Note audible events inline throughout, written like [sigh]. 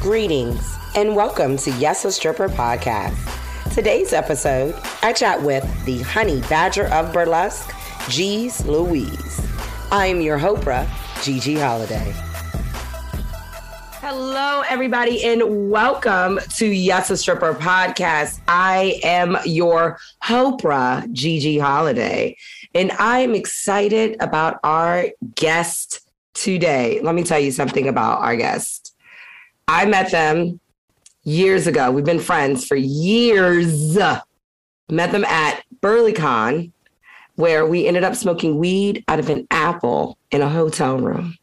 Greetings and welcome to Yes a Stripper podcast. Today's episode, I chat with the honey badger of burlesque, Jeez Louise. I am your Hopra, Gigi Holiday. Hello, everybody, and welcome to Yes a Stripper podcast. I am your Hopra, Gigi Holiday, and I am excited about our guest today. Let me tell you something about our guest. I met them years ago. We've been friends for years. Met them at BurlyCon, where we ended up smoking weed out of an apple in a hotel room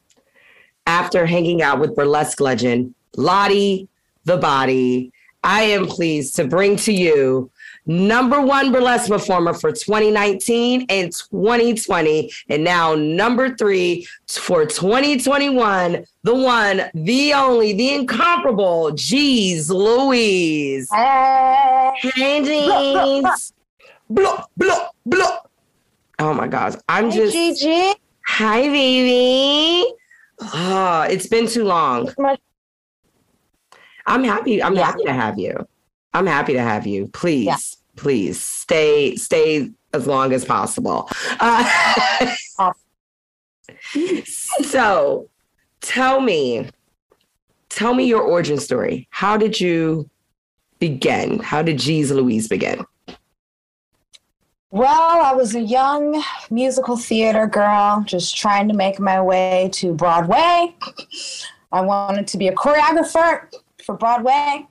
after hanging out with burlesque legend Lottie the Body. I am pleased to bring to you number one burlesque performer for 2019 and 2020, and now number three for 2021, the one, the only, the incomparable Jeez Louise. Hey, Hey, Jeans. Blah, blah, blah. Oh my gosh. I'm hey just, Gigi. hi, baby. Oh, it's been too long. I'm happy. I'm Yeah. happy to have you. I'm happy to have you. Please, Yeah. please stay, stay as long as possible. Uh, [laughs] so, tell me, tell me your origin story. How did you begin? How did Jeez Louise begin? Well, I was a young musical theater girl, just trying to make my way to Broadway. I wanted to be a choreographer for Broadway,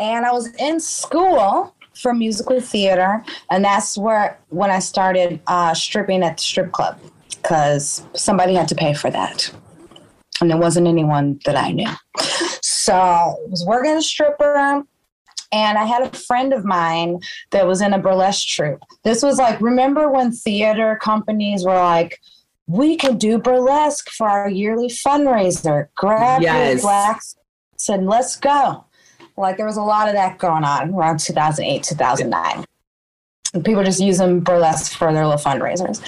and I was in school for musical theater, and that's where when I started uh, stripping at the strip club because somebody had to pay for that, and there wasn't anyone that I knew. So I was working as a stripper. And I had a friend of mine that was in a burlesque troupe. This was like, remember when theater companies were like, we can do burlesque for our yearly fundraiser. Grab Yes. your blacks and let's go. Like there was a lot of that going on around 2008, 2009. And people just using burlesque for their little fundraisers.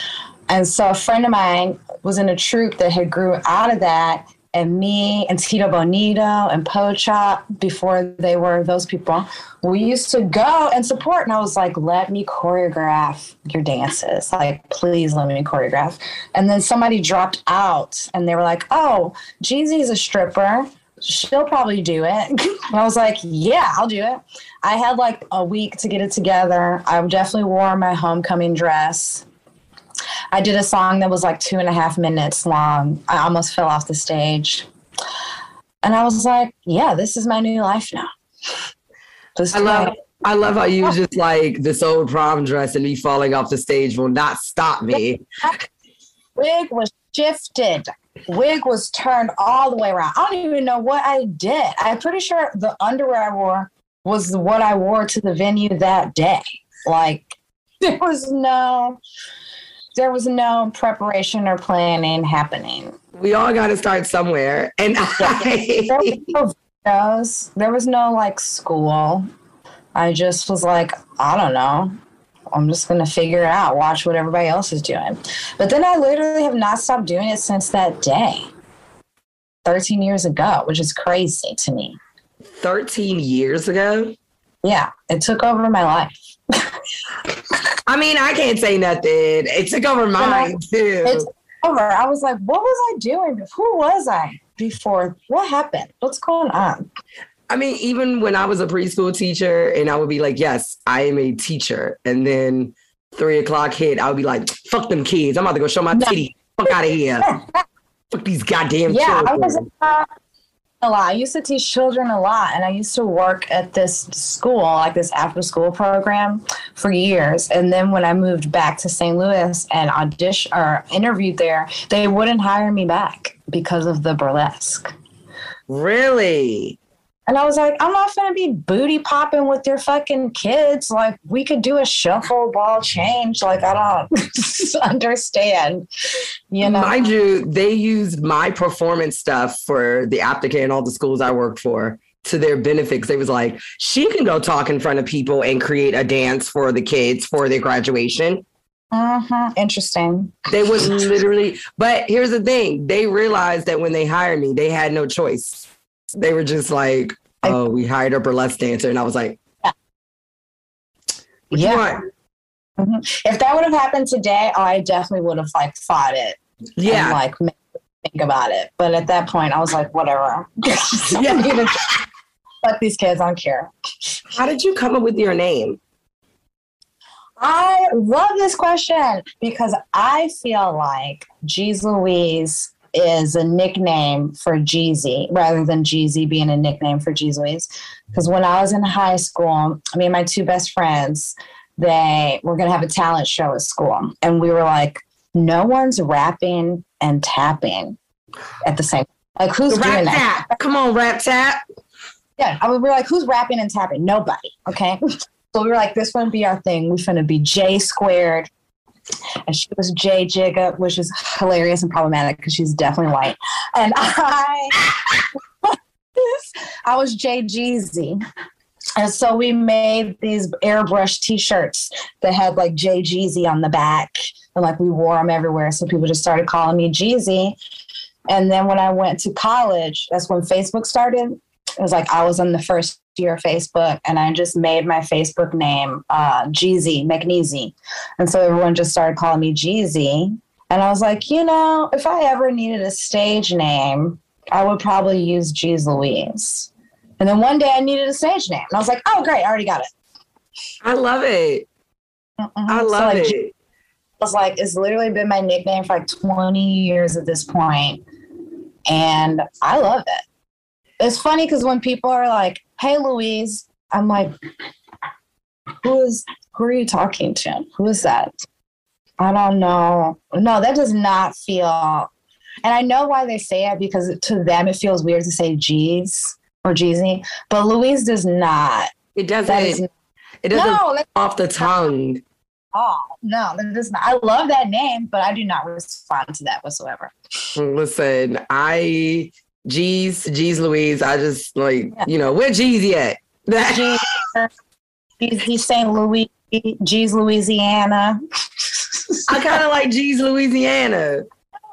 And so a friend of mine was in a troupe that had grew out of that. And me and Tito Bonito and Pochop, before they were those people, we used to go and support. And I was like, let me choreograph your dances. Like, please let me choreograph. And then somebody dropped out and they were like, oh, Jeezy's a stripper. She'll probably do it. And [laughs] I was like, yeah, I'll do it. I had like a week to get it together. I definitely wore my homecoming dress. I did a song that was like two and a half minutes long. I almost fell off the stage. And I was like, yeah, this is my new life now. [laughs] I love I love how you just like this old prom dress and me falling off the stage will not stop me. [laughs] wig was shifted. Wig was turned all the way around. I don't even know what I did. I'm pretty sure the underwear I wore was what I wore to the venue that day. Like [laughs] there was no there was no preparation or planning happening. We all got to start somewhere. And There was no [laughs] videos. There was no like school. I just was like, I don't know. I'm just gonna figure it out, watch what everybody else is doing. But then I literally have not stopped doing it since that day. 13 years ago, which is crazy to me. 13 years ago. Yeah, it took over my life. I mean, I can't say nothing. It took over mine too. It's over. I was like, what was I doing? Who was I before? What happened? What's going on? I mean, even when I was a preschool teacher and I would be like, yes, I am a teacher. And then three o'clock hit, I would be like, fuck them kids. I'm about to go show my No. titty. Fuck out of here. fuck these goddamn yeah, I was uh, a lot. I used to teach children a lot, and I used to work at this school, like this after school program, for years. And then when I moved back to St. Louis and audition or interviewed there, they wouldn't hire me back because of the burlesque. Really? And I was like, I'm not gonna be booty popping with your fucking kids. Like, we could do a shuffle ball change. Like, I don't [laughs] understand. You know, Mind you, they used my performance stuff for the Aptica and all the schools I worked for to their benefits. They was like, she can go talk in front of people and create a dance for the kids for their graduation. Mhm. interesting. They was literally, but here's the thing: they realized that when they hired me, they had no choice. They were just like, oh, we hired a burlesque dancer. And I was like, Yeah. Yeah. Mhm. If that would have happened today, I definitely would have like fought it. and, Yeah. like think about it. But at that point, I was like, whatever. [laughs] Yeah. Fuck these kids. I don't care. How did you come up with your name? I love this question because I feel like Jeez Louise is a nickname for Jeezy rather than Jeezy being a nickname for Jeez Louise. Because when I was in high school, I mean, my two best friends, they were going to have a talent show at school. And we were like, no one's rapping and tapping at the same Like, who's Rap doing that? tap. Come on, rap tap. Yeah, I mean, we were like, who's rapping and tapping? Nobody. Okay. [laughs] So we were like, this wouldn't be our thing. We're going to be J squared. And she was J Jigga, which is hilarious and problematic because she's definitely white. And I, [laughs] I was J Jeezy. And so we made these airbrush t-shirts that had like J Jeezy on the back. And like we wore them everywhere. So people just started calling me Jeezy. And then when I went to college, that's when Facebook started. It was like I was on the first of Facebook and I just made my Facebook name uh, Jeezy McNeezy. And so everyone just started calling me Jeezy. And I was like, you know, if I ever needed a stage name, I would probably use Jeez Louise. And then one day I needed a stage name. And I was like, oh, great, I already got it. I love it. Mhm. I So, love like, it. I was like it's literally been my nickname for like 20 years at this point and i love it it's funny because when people are like hey louise. I'm like who is who are you talking to? Who is that? I don't know. No that does not feel and i know why they say it because to them it feels weird to say jeez or jeezy but louise does not. It doesn't. is it doesn't no off the tongue. Oh no that is not. I love that name but i do not respond to that whatsoever. Listen, I G's G's Louise. I just like Yeah. you know where G's at. G- he's, he's saying Louis, G's Louisiana. I kind of like G's Louisiana.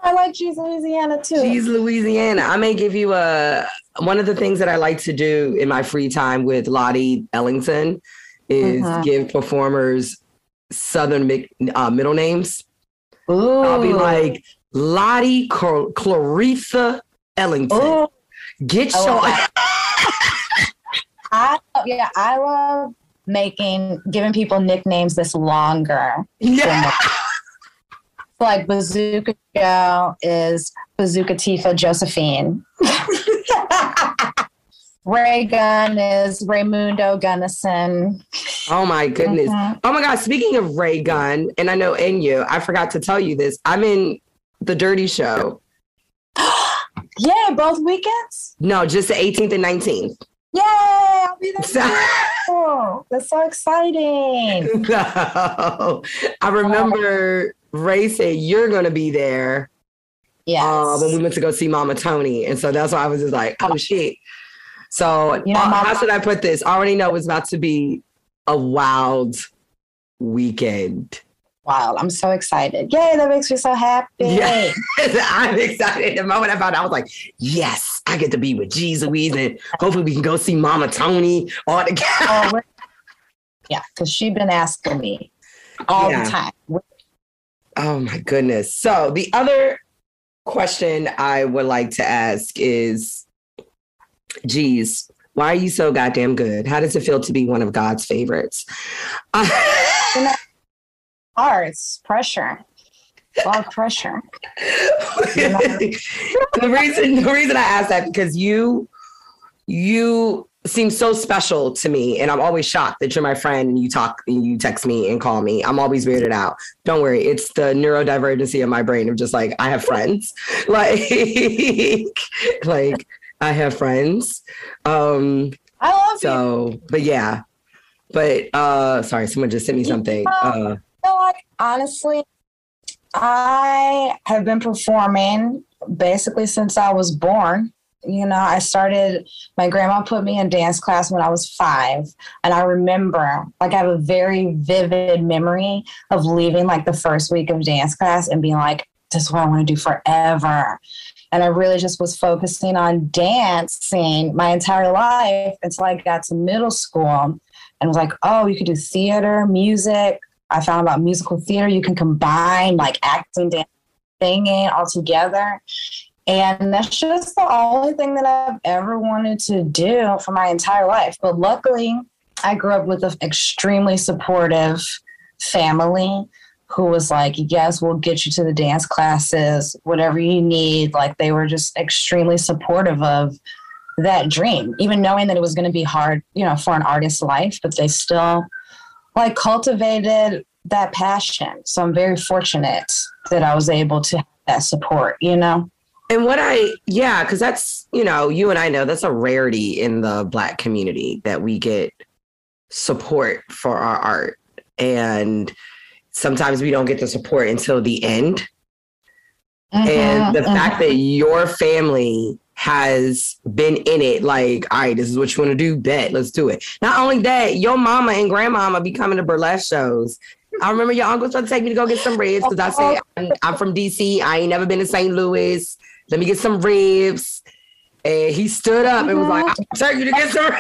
I like G's Louisiana too. G's Louisiana. I may give you a one of the things that I like to do in my free time with Lottie Ellington is Mhm. give performers Southern uh, middle names. Ooh. I'll be like Lottie Cl- Claritha Ellington. Ooh. Get I your I yeah, I love making giving people nicknames that's longer. yeah. Like Bazooka Joe is Bazooka Tifa Josephine. [laughs] Ray Gun is Raymundo Gunnison. Oh my goodness. Mhm. Oh my God. Speaking of Ray Gun, and I know in you, I forgot to tell you this. I'm in the Dirty Show. Yay, both weekends? No, just the 18th and 19th. Yay, I'll be there. [laughs] Oh, that's so exciting. [laughs] no. I remember Ray said you're going to be there Yeah. uh, when we went to go see Mama Tony. And so that's why I was just like, oh shit. So, You know, uh, Mama- how should I put this? I already know it's about to be a wild weekend. Wild. I'm so excited. Yay, that makes me so happy. Yeah. [laughs] I'm excited. The moment I found out, I was like, yes, I get to be with Louise and hopefully we can go see Mama Tony all together. [laughs] Oh, yeah, because she's been asking me all Yeah. the time. Oh my goodness. So the other question I would like to ask is, geez, why are you so goddamn good? How does it feel to be one of God's favorites? [laughs] Hard. It's pressure. A lot of pressure. [laughs] the reason the reason I asked that because you you seem so special to me and I'm always shocked that you're my friend and you talk and you text me and call me. I'm always weirded out. Don't worry, it's the neurodivergency of my brain of just like I have friends. [laughs] Like [laughs] like I have friends. Um I love you. so but yeah. But uh sorry, someone just sent me something. Uh feel like honestly, I have been performing basically since I was born. You know, I started, my grandma put me in dance class when I was five. And I remember, like, I have a very vivid memory of leaving, like, the first week of dance class and being like, this is what I want to do forever. And I really just was focusing on dancing my entire life until I got to middle school and was like, oh, you could do theater, music. I found about musical theater. You can combine like acting, dancing, singing all together. And that's just the only thing that I've ever wanted to do for my entire life. But luckily, I grew up with an extremely supportive family who was like, Yes, we'll get you to the dance classes, whatever you need. Like, they were just extremely supportive of that dream, even knowing that it was going to be hard, you know, for an artist's life, but they still like cultivated that passion. So I'm very fortunate that I was able to have that support, you know? And what I, yeah, because that's, you know, you and I know that's a rarity in the Black community that we get support for our art. And sometimes we don't get the support until the end. Mm-hmm, and the mm-hmm. fact that your family has been in it, like, all right, this is what you want to do, bet, let's do it. Not only that, your mama and grandmama be coming to burlesque shows. I remember your uncle tried to take me to go get some ribs because I said I'm, I'm, from DC. I ain't never been to St. Louis. Let me get some ribs. And he stood up mm-hmm. and was like, mm-hmm. I'll take you to get some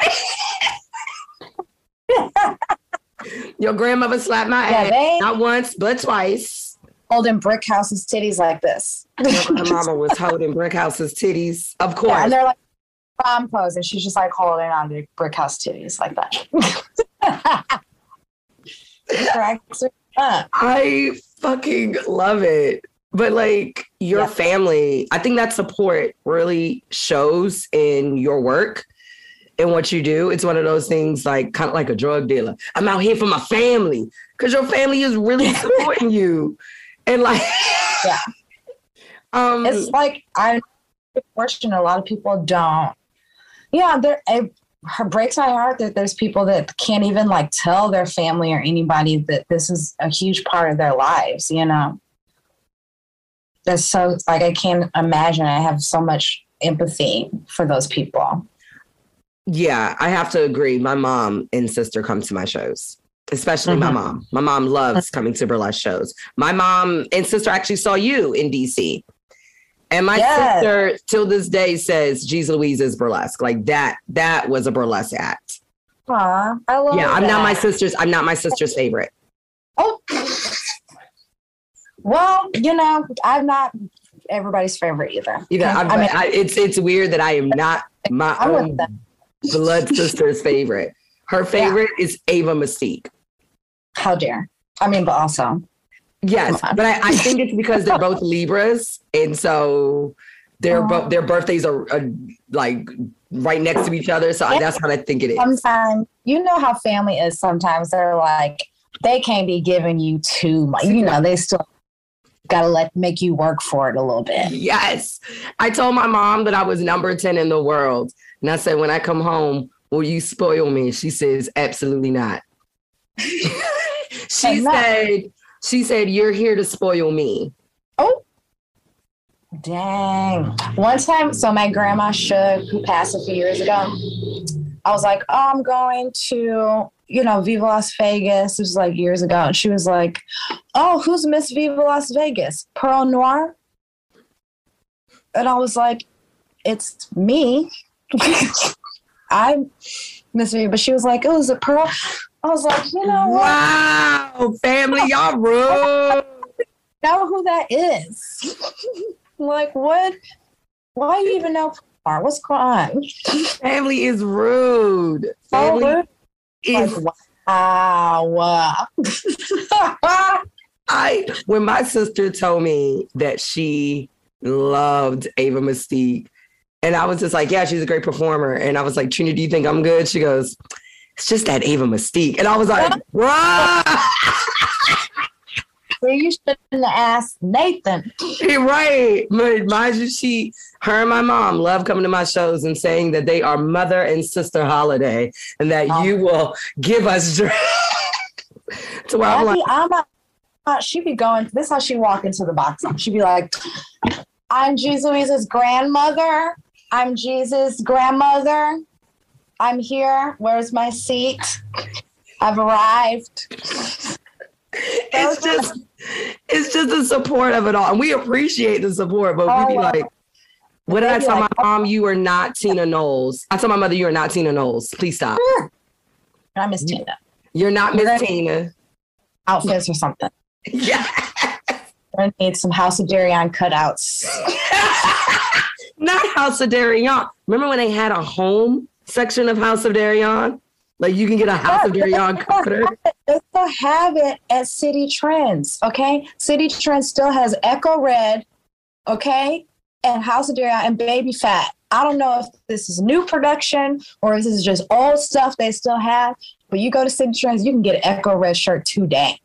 ribs. [laughs] Your grandmother slapped my yeah, ass they, not once, but twice. Holding brick houses titties like this. My mama was holding brick houses titties, of course. [laughs] Yeah, and they're like prom pose, and she's just like holding on to Brickhouse titties like that. [laughs] I fucking love it but like your yeah. family, I think that support really shows in your work and what you do. It's one of those things like kind of like a drug dealer. I'm out here for my family because your family is really [laughs] supporting you. And like, yeah. [laughs] Um, it's like I'm fortunate. A lot of people don't. Yeah, there. It breaks my heart that there's people that can't even like tell their family or anybody that this is a huge part of their lives. You know that's so like I can't imagine. I have so much empathy for those people. Yeah, I have to agree. My mom and sister come to my shows, especially mm-hmm. my mom. My mom loves coming to burlesque shows. My mom and sister actually saw you in DC. And my yes. sister till this day says Jeez Louise is burlesque. Like that, that was a burlesque act. Aw, I love Yeah, I'm that. not my sister's, I'm not my sister's favorite. Oh well, you know, I'm not everybody's favorite either. Either I'm, I mean, I, it's it's weird that I am not my I'm own blood sister's favorite. Her favorite yeah. is Ava Mystique. How dare! I mean, but also, yes, but I, I [laughs] think it's because they're both Libras, and so their oh. their birthdays are, are, like right next to each other. So that's what I think it is. Sometimes you know how family is. Sometimes they're like they can't be giving you too much. You know, they still gotta let make you work for it a little bit. Yes. I told my mom that I was number 10 in the world. And I said, when I come home, will you spoil me? She says, absolutely not. [laughs] she said, she said, you're here to spoil me. Oh. Dang. One time, so my grandma Shook, who passed a few years ago, I was like, oh, I'm going to you know, Viva Las Vegas. It was like years ago. And she was like, Oh, who's Miss Viva Las Vegas? Perle Noire? And I was like, It's me. [laughs] I'm Miss Viva. But she was like, Oh, is it Pearl? I was like, You know what? Wow, family, y'all rude. [laughs] know who that is. [laughs] like, what? Why you even know? What's going [laughs] on? Family is rude. Family oh, is wow. I when my sister told me that she loved Ava Mystique, and I was just like, yeah, she's a great performer. And I was like, Trina, do you think I'm good? She goes, it's just that Ava Mystique. And I was like, wow. So you shouldn't have asked Nathan. [laughs] right. But mind you, she her and my mom love coming to my shows and saying that they are mother and sister holiday and that oh. you will give us drink. to where I'm like, I'm uh, she'd be going, this is how she walk into the box. She'd be like, I'm Jesus grandmother. I'm Jesus' grandmother. I'm here. Where's my seat? I've arrived. It's just it's just the support of it all. And we appreciate the support, but oh, we be oh, like, What did I tell like, my mom? Oh. You are not Tina Knowles. I told my mother you are not Tina Knowles. Please stop. I miss Tina. You're not Miss Tina. Outfits or something. Yeah. I need some House of Deréon cutouts. [laughs] not House of Deréon. Remember when they had a home section of House of Deréon? Like you can get a House of Deréon cutter. They still have it at Citi Trends, okay? Citi Trends still has Ecko Red, okay? And House of Deréon and Baby Phat. I don't know if this is new production or if this is just old stuff they still have, but you go to Citi Trends, you can get an Ecko Red shirt today.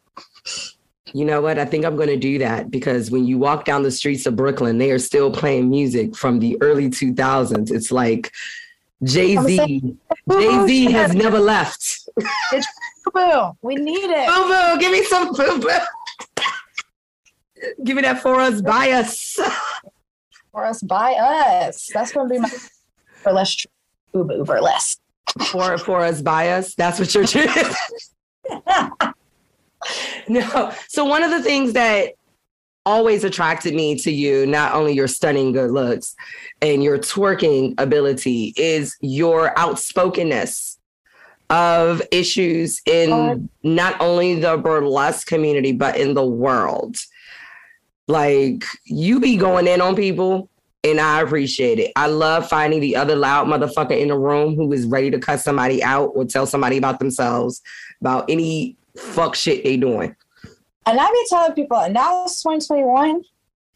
You know what? I think I'm going to do that because when you walk down the streets of Brooklyn, they are still playing music from the early 2000s. It's like Jay Z. Jay Z has never left. It's Boo, we need it. Boo boo, give me some boo boo. give me that for us, by us. For us, by us. That's going to be my burlesque. Boo boo burlesque. For for us, by us. That's what you're doing. [laughs] [laughs] no. So one of the things that always attracted me to you, not only your stunning good looks and your twerking ability, is your outspokenness of issues in uh, not only the burlesque community, but in the world. Like you be going in on people. And I appreciate it. I love finding the other loud motherfucker in the room who is ready to cut somebody out or tell somebody about themselves, about any fuck shit they doing. And I be telling people and now it's 2021.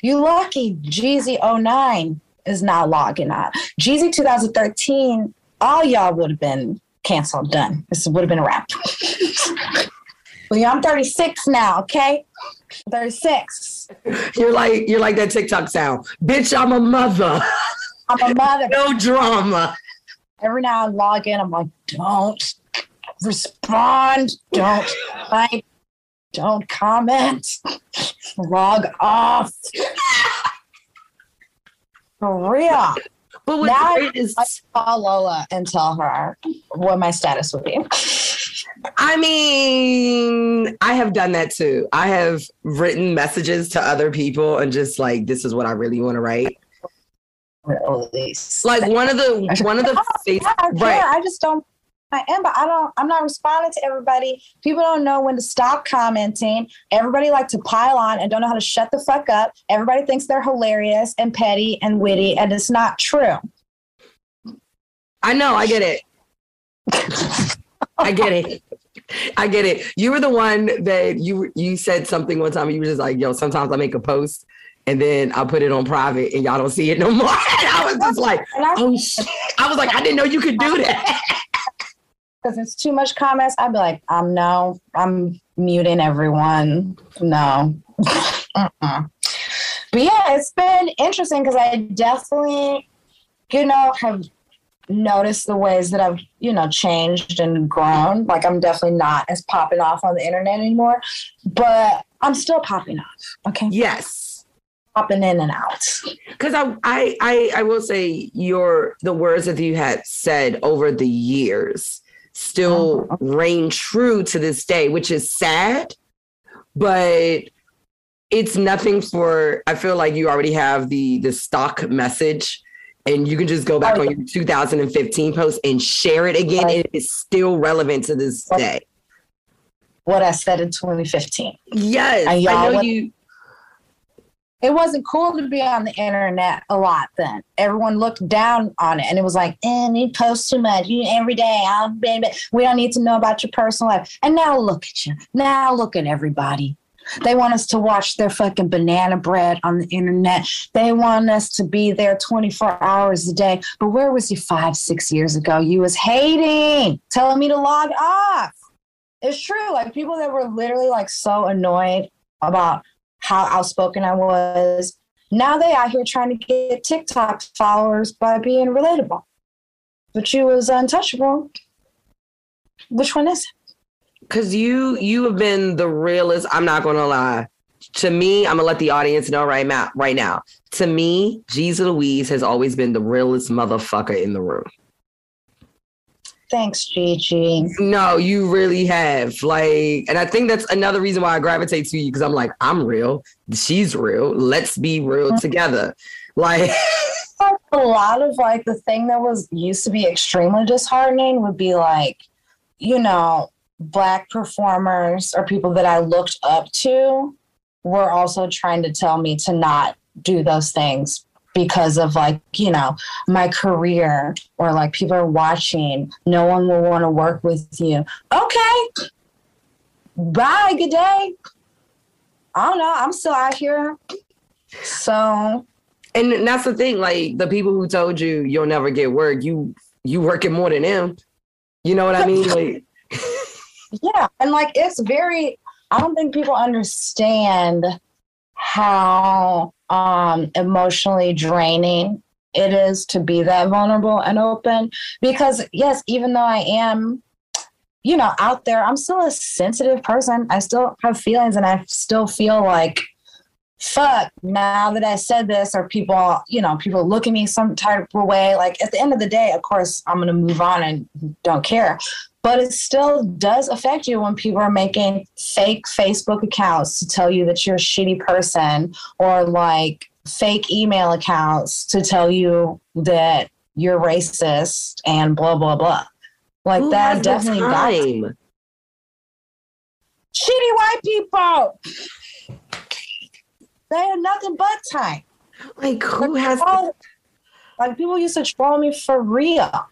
You lucky Jeezy 09 is not logging on. Jeezy 2013, all y'all would have been canceled, done. This would have been a wrap. [laughs] well, yeah, I'm 36 now, okay? 36. You're like you're like that TikTok sound. Bitch, I'm a mother. I'm a mother. [laughs] no drama. Every now and log in, I'm like, don't respond, don't like, don't comment, log off. For real. But what's Now great is I call Lola and tell her what my status would be. I mean, I have done that too. I have written messages to other people and just like, this is what I really want to write. Like one of the one of the [laughs] oh, face, Yeah, right. right. I just don't. I am, but I don't. I'm not responding to everybody. People don't know when to stop commenting. Everybody like to pile on and don't know how to shut the fuck up. Everybody thinks they're hilarious and petty and witty, and it's not true. I know, I get it. I get it. I get it. You were the one that you you said something one time. You were just like, "Yo, sometimes I make a post and then I put it on private, and y'all don't see it no more." [laughs] And I was just like, "Oh shit!" I was like, "I didn't know you could do that." Because it's too much comments, I'd be like, I'm um, no, I'm muting everyone. No. [laughs] Mm-mm. But yeah, it's been interesting because I definitely, you know, have noticed the ways that I've, you know, changed and grown. Like I'm definitely not as popping off on the internet anymore, but I'm still popping off. Okay. Yes. Popping in and out. because I, I I I will say your the words that you had said over the years still oh, reign true to this day, which is sad, but it's nothing for I feel like you already have the the stock message and you can just go back oh, on your 2015 post and share it again. And it's still relevant to this day. What I said in 2015. Yes, I know what- you it wasn't cool to be on the internet a lot then. Everyone looked down on it and it was like, eh, you post too much. You every day, I'll, baby, we don't need to know about your personal life. And now look at you. Now look at everybody. They want us to watch their fucking banana bread on the internet. They want us to be there 24 hours a day. But where was you five, six years ago? You was hating, telling me to log off. It's true. Like people that were literally like so annoyed about how outspoken I was. Now they out here trying to get TikTok followers by being relatable. But you was untouchable. Which one is? Cause you you have been the realest. I'm not gonna lie. To me, I'm gonna let the audience know right now. Right now, to me, Jesus Louise has always been the realest motherfucker in the room. Thanks, Gigi. No, you really have. Like, and I think that's another reason why I gravitate to you because I'm like, I'm real. She's real. Let's be real mm-hmm. together. [laughs] Like, a lot of like the thing that was used to be extremely disheartening would be like, you know, black performers or people that I looked up to were also trying to tell me to not do those things because of like, you know, my career or like people are watching. No one will want to work with you. Okay. Bye. Good day. I don't know. I'm still out here. So and that's the thing, like the people who told you you'll never get work, you you working more than them. You know what I mean? Like [laughs] [laughs] yeah, and like it's very I don't think people understand how um emotionally draining it is to be that vulnerable and open. Because yes, even though I am you know out there, I'm still a sensitive person. I still have feelings and I still feel like fuck now that i said this or people you know people look at me some type of way? Like at the end of the day of course i'm going to move on and don't care but it still does affect you when people are making fake facebook accounts to tell you that you're a shitty person or like fake email accounts to tell you that you're racist and blah blah blah like Who that definitely got shitty white people they had nothing but time. Like who has the- like people used to troll me for real.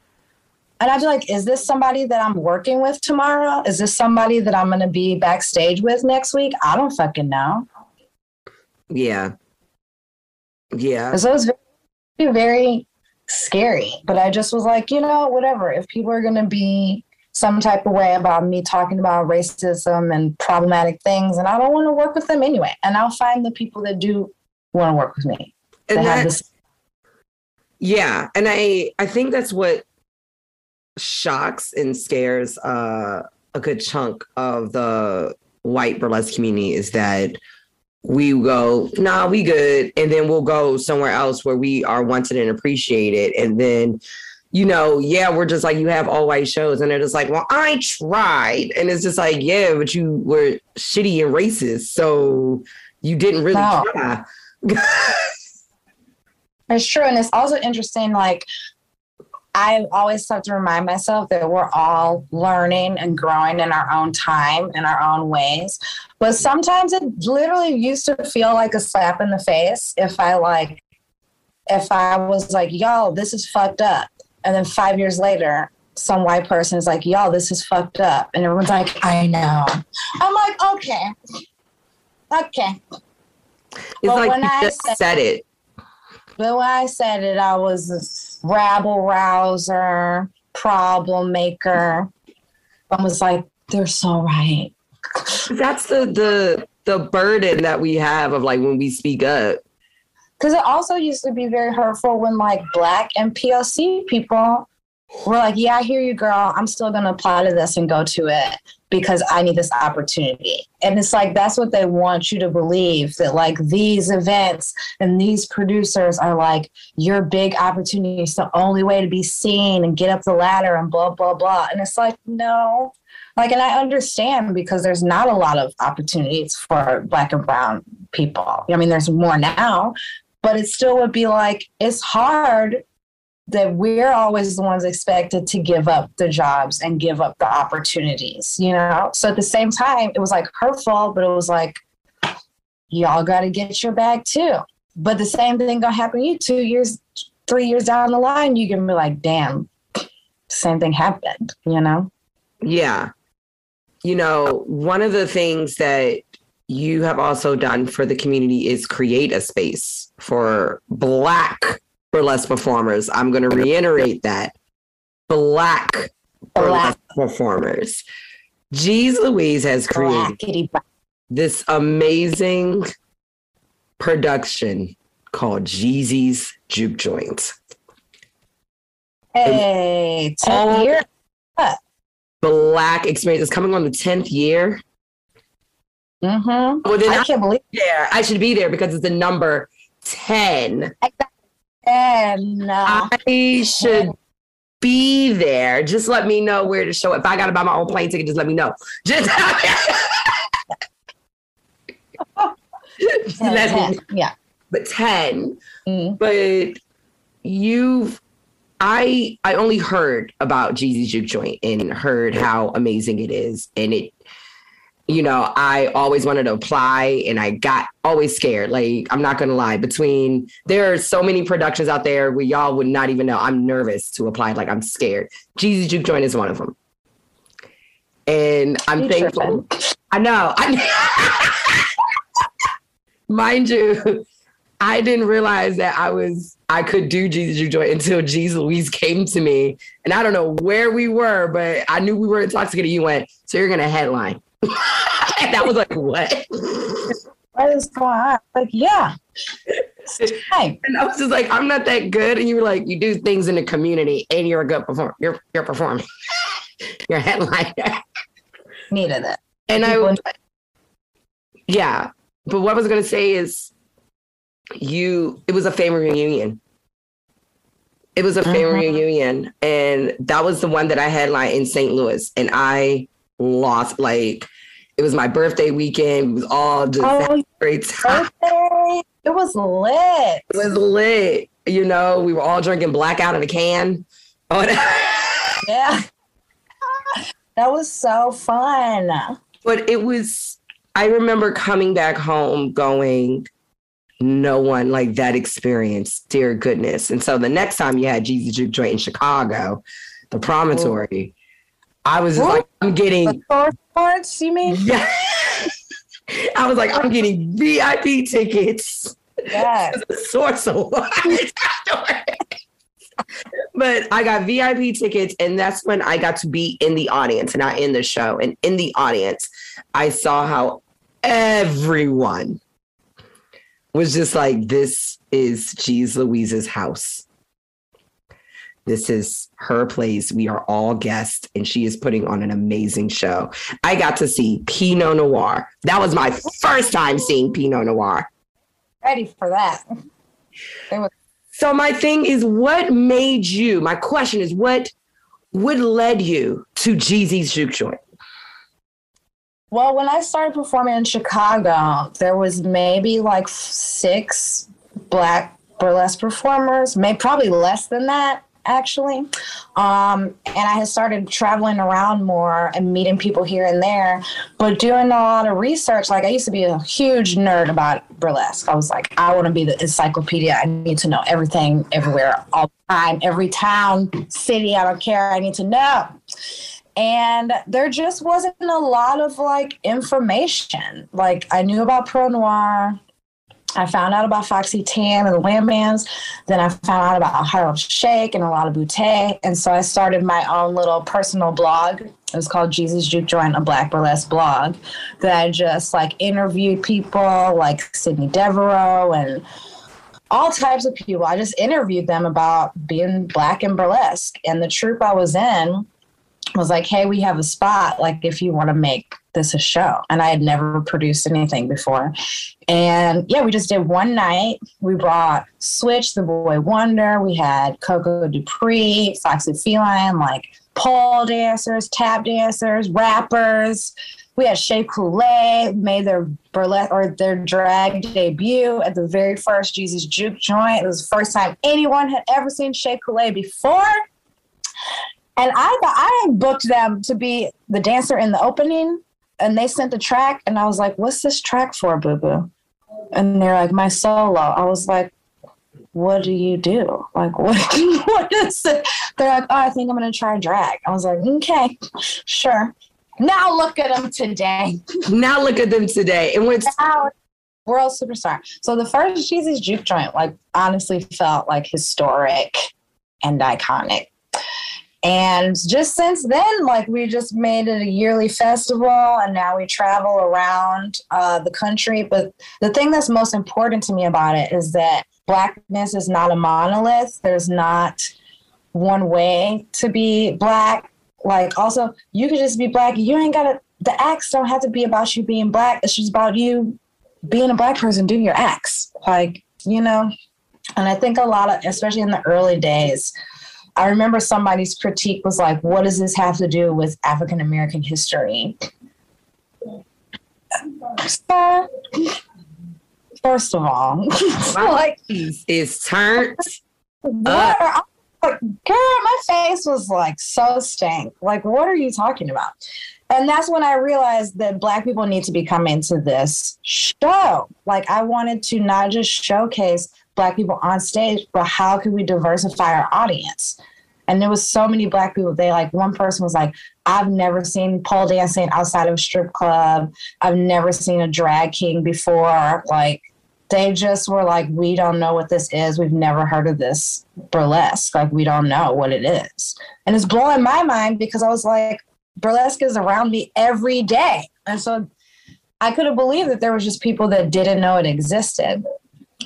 And I'd be like, is this somebody that I'm working with tomorrow? Is this somebody that I'm gonna be backstage with next week? I don't fucking know. Yeah. Yeah. So it was very, very scary. But I just was like, you know, whatever. If people are gonna be some type of way about me talking about racism and problematic things, and I don't want to work with them anyway. And I'll find the people that do want to work with me. And that, yeah, and I I think that's what shocks and scares uh, a good chunk of the white burlesque community is that we go, nah, we good, and then we'll go somewhere else where we are wanted and appreciated, and then you know, yeah, we're just like, you have all white shows. And they're just like, well, I tried. And it's just like, yeah, but you were shitty and racist. So you didn't really no. try. [laughs] it's true. And it's also interesting, like, I always have to remind myself that we're all learning and growing in our own time, in our own ways. But sometimes it literally used to feel like a slap in the face if I like, if I was like, yo, this is fucked up and then five years later, some white person is like, y'all, this is fucked up. And everyone's like, I know. I'm like, okay. Okay. It's but like when you I just said, said it. But when I said it, I was rabble rouser, problem maker. I was like, they're so right. That's the the the burden that we have of like when we speak up because it also used to be very hurtful when like black and POC people were like, "Yeah, I hear you, girl. I'm still gonna apply to this and go to it because I need this opportunity." And it's like that's what they want you to believe that like these events and these producers are like your big opportunity. It's the only way to be seen and get up the ladder and blah blah blah. And it's like no. Like, and I understand because there's not a lot of opportunities for black and brown people. I mean, there's more now, but it still would be like it's hard that we're always the ones expected to give up the jobs and give up the opportunities, you know? So at the same time, it was like her fault, but it was like, y'all got to get your bag too. But the same thing gonna happen to you two years, three years down the line, you can be like, damn, same thing happened, you know? Yeah. You know, one of the things that you have also done for the community is create a space for Black burlesque performers. I'm going to reiterate that Black, burlesque performers. Jeez Louise has created this amazing production called Jeezy's Juke Joints. Hey, 10 year Black experience is coming on the 10th year. Mm-hmm. Well, then I, I can't believe there. I should be there because it's the number 10. 10. I should be there. Just let me know where to show. up. If I got to buy my own plane ticket, just let me know. [laughs] Just [laughs] let me. Yeah. But 10. Mm-hmm. But you've I I only heard about Jeezy's Juke Joint and heard how amazing it is. And it, you know, I always wanted to apply and I got always scared. Like, I'm not gonna lie, between there are so many productions out there where y'all would not even know. I'm nervous to apply, like I'm scared. Jeezy's Juke Joint is one of them. And I'm You thankful. tripping. I know. I [laughs] mind you, I didn't realize that I was I could do Jeezy's Juke Joint until Jesus Louise came to me. And I don't know where we were, but I knew we were intoxicated. You went, so you're gonna headline. [laughs] and I was like, what? What is going on? Like, yeah. Hey, And I was just like, I'm not that good. And you were like, you do things in the community and you're a good performer. You're you're performing. [laughs] you're a headliner. needed it. And People I enjoy it. Yeah. But what I was gonna say is you it was a family reunion. It was a family Mhm. reunion. And that was the one that I headlined in St. Louis. And I lost like it was my birthday weekend. It was all just Oh, great time. birthday. It was lit. It was lit. You know, we were all drinking blackout in a can. Oh, [laughs] Yeah. That was so fun. but it was i remember coming back home going no one like that experience dear goodness and so the next time you had Jeezy's Juke Joint in chicago the promontory i was just like i'm getting The source parts, you mean? [laughs] yeah. i was like i'm getting vip tickets Yes. [laughs] a source of wine. [laughs] but I got VIP tickets, and that's when I got to be in the audience, not in the show. And in the audience, I saw how everyone was just like, "This is Jeez Louise's house. This is her place. We are all guests, and she is putting on an amazing show." I got to see Perle Noire. That was my first time seeing Perle Noire. Ready for that. Was So my thing is, what made you? My question is, what what led you to Jeezy's Juke Joint? Well, when I started performing in Chicago, there was maybe like six black burlesque performers, maybe probably less than that actually. Um, and I had started traveling around more and meeting people here and there, but doing a lot of research. Like I used to be a huge nerd about burlesque. I was like, I want to be the encyclopedia. I need to know everything, everywhere, all the time, every town, city. I don't care. I need to know and there just wasn't a lot of like information. Like I knew about Perle Noire. I found out about Foxy Tan and the Lamb Bands. Then I found out about Harlem Shake and a lot of Boutte. And so I started my own little personal blog. It was called Jeezy's Juke Joint, a Black Burlesque blog that I just like interviewed people like Sydney Devereaux and all types of people. I just interviewed them about being black and burlesque. And the troupe I was in was like, hey, we have a spot. Like, if you want to make this a show. And I had never produced anything before. And yeah, we just did one night. We brought Switch, the Boy Wonder. We had Coco Dupree, Foxy Feline, like pole dancers, tap dancers, rappers. We had Shea Coulee made their burlesque or their drag debut at the very first Jeezy's Juke Joint. It was the first time anyone had ever seen Shea Coulee before. And I thought I booked them to be the dancer in the opening, and they sent the track, and I was like, "What's this track for, Boo Boo?" And they're like, "My solo." I was like, "What do you do? Like, [laughs] what? what is it?" They're like, "Oh, I think I'm gonna try drag." I was like, "Okay, sure." Now look at them today. [laughs] Now look at them today. And what's Now, world superstar. So the first Jeezy's Juke Joint, like, honestly felt like historic and iconic. And just since then, like we just made it a yearly festival, and now we travel around uh, the country. But the thing that's most important to me about it is that blackness is not a monolith. There's not one way to be black. Like, also, you could just be black. You ain't gotta. The acts don't have to be about you being black. It's just about you being a black person doing your acts. Like, you know. And I think a lot of, especially in the early days, I remember somebody's critique was like, what does this have to do with African American history? So, first of all, [laughs] My like, is, turned what are, like, girl, my face was like so stank. Like, what are you talking about? And that's when I realized that Black people need to be coming to this show. Like, I wanted to not just showcase Black people on stage, but how can we diversify our audience? And there was so many Black people. They like one person was like, "I've never seen pole dancing outside of a strip club. I've never seen a drag king before." Like, they just were like, we don't know what this is. We've never heard of this burlesque. Like, we don't know what it is. And it's blowing my mind because I was like, burlesque is around me every day. And so I could have believed that there was just people that didn't know it existed.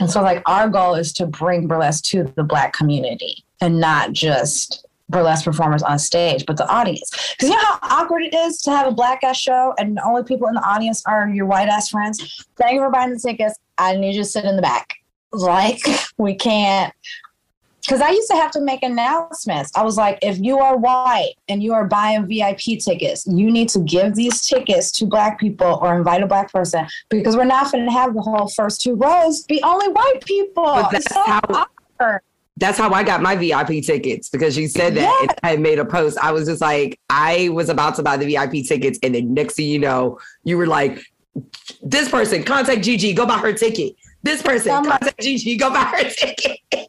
And so, like, our goal is to bring burlesque to the Black community and not just burlesque performers on stage, but the audience. Because you know how awkward it is to have a black ass show and the only people in the audience are your white ass friends. Thank you for buying the tickets. I need you to sit in the back. Like, we can't. Because I used to have to make announcements. I was like, if you are white and you are buying VIP tickets, you need to give these tickets to Black people or invite a Black person because we're not going to have the whole first two rows be only white people. But that's so how- awkward. That's how I got my VIP tickets because she said that and I made a post. I was just like, I was about to buy the VIP tickets, and then next thing you know, you were like, "This person, contact Gigi, go buy her ticket. This person, I'm contact Gigi, go buy her ticket." [laughs]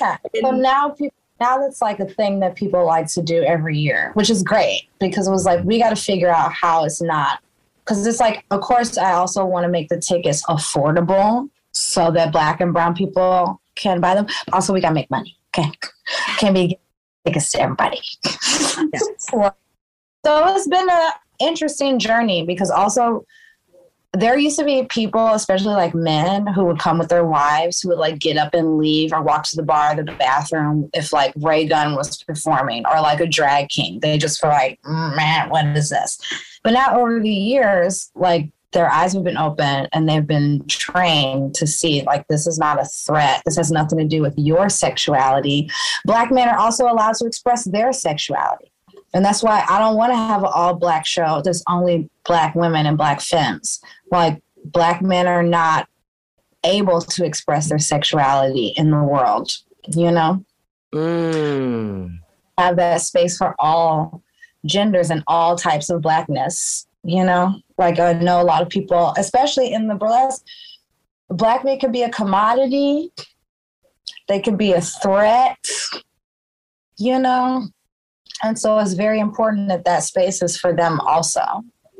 Yeah. [laughs] So now people now that's like a thing that people like to do every year, which is great because it was like we got to figure out how it's not because it's like of course I also want to make the tickets affordable so that black and brown people can buy them. Also, we got to make money. Okay. [laughs] Can't be tickets to everybody. [laughs] so it's been an interesting journey because also there used to be people, especially like men, who would come with their wives who would like get up and leave or walk to the bar or the bathroom if like Ray Gunn was performing or like a drag king. They just were like, "Mm, man, what is this? But now over the years, like their eyes have been open and they've been trained to see like this is not a threat. This has nothing to do with your sexuality. Black men are also allowed to express their sexuality. And that's why I don't want to have an all black show. There's only black women and black femmes. Like black men are not able to express their sexuality in the world, you know? Mm. Have that space for all genders and all types of blackness, you know? Like I know a lot of people, especially in the burlesque, black men can be a commodity. They can be a threat, you know? And so it's very important that that space is for them also.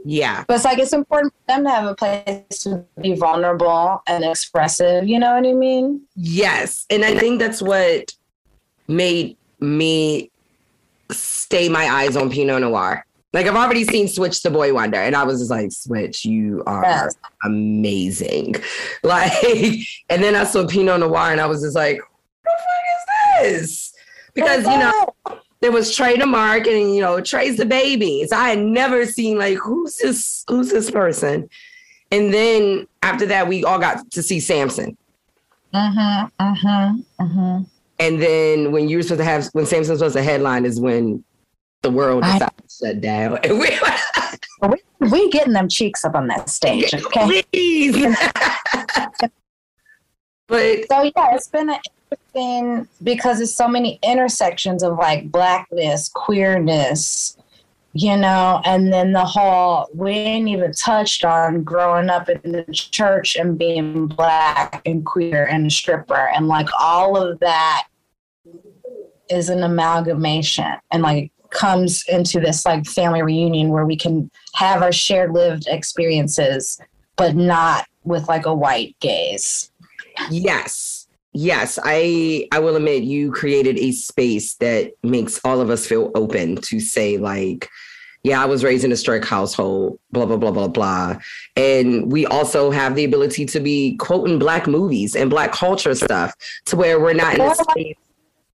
Yeah, But it's like it's important for them to have a place to be vulnerable and expressive. You know what I mean? yes, and I think that's what made me stay my eyes on Perle Noire. Like I've already seen Switch the Boy Wonder, and I was just like, Switch, you are Yes. amazing. [laughs] Like, and then I saw Perle Noire, and I was just like, what the fuck is this? Because you know, there was Trey the Mark, and you know, Trey's the baby. So I had never seen like who's this who's this person. And then after that, we all got to see Samson. Mm-hmm. Mm-hmm. Mm-hmm. And then when you were supposed to have when Samson was supposed to headline is when the world I- decided to shut down. [laughs] And we We, we getting them cheeks up on that stage. Okay. please. [laughs] [laughs] but So yeah, it's been an interesting because there's so many intersections of like blackness, queerness, you know, and then the whole we ain't even touched on growing up in the church and being black and queer and a stripper and like all of that is an amalgamation and like comes into this like family reunion where we can have our shared lived experiences but not with like a white gaze. Yes. Yes, I I will admit you created a space that makes all of us feel open to say like yeah, I was raised in a strict household, blah, blah, blah, blah, blah. And we also have the ability to be quoting black movies and black culture stuff to where we're not in a like- space.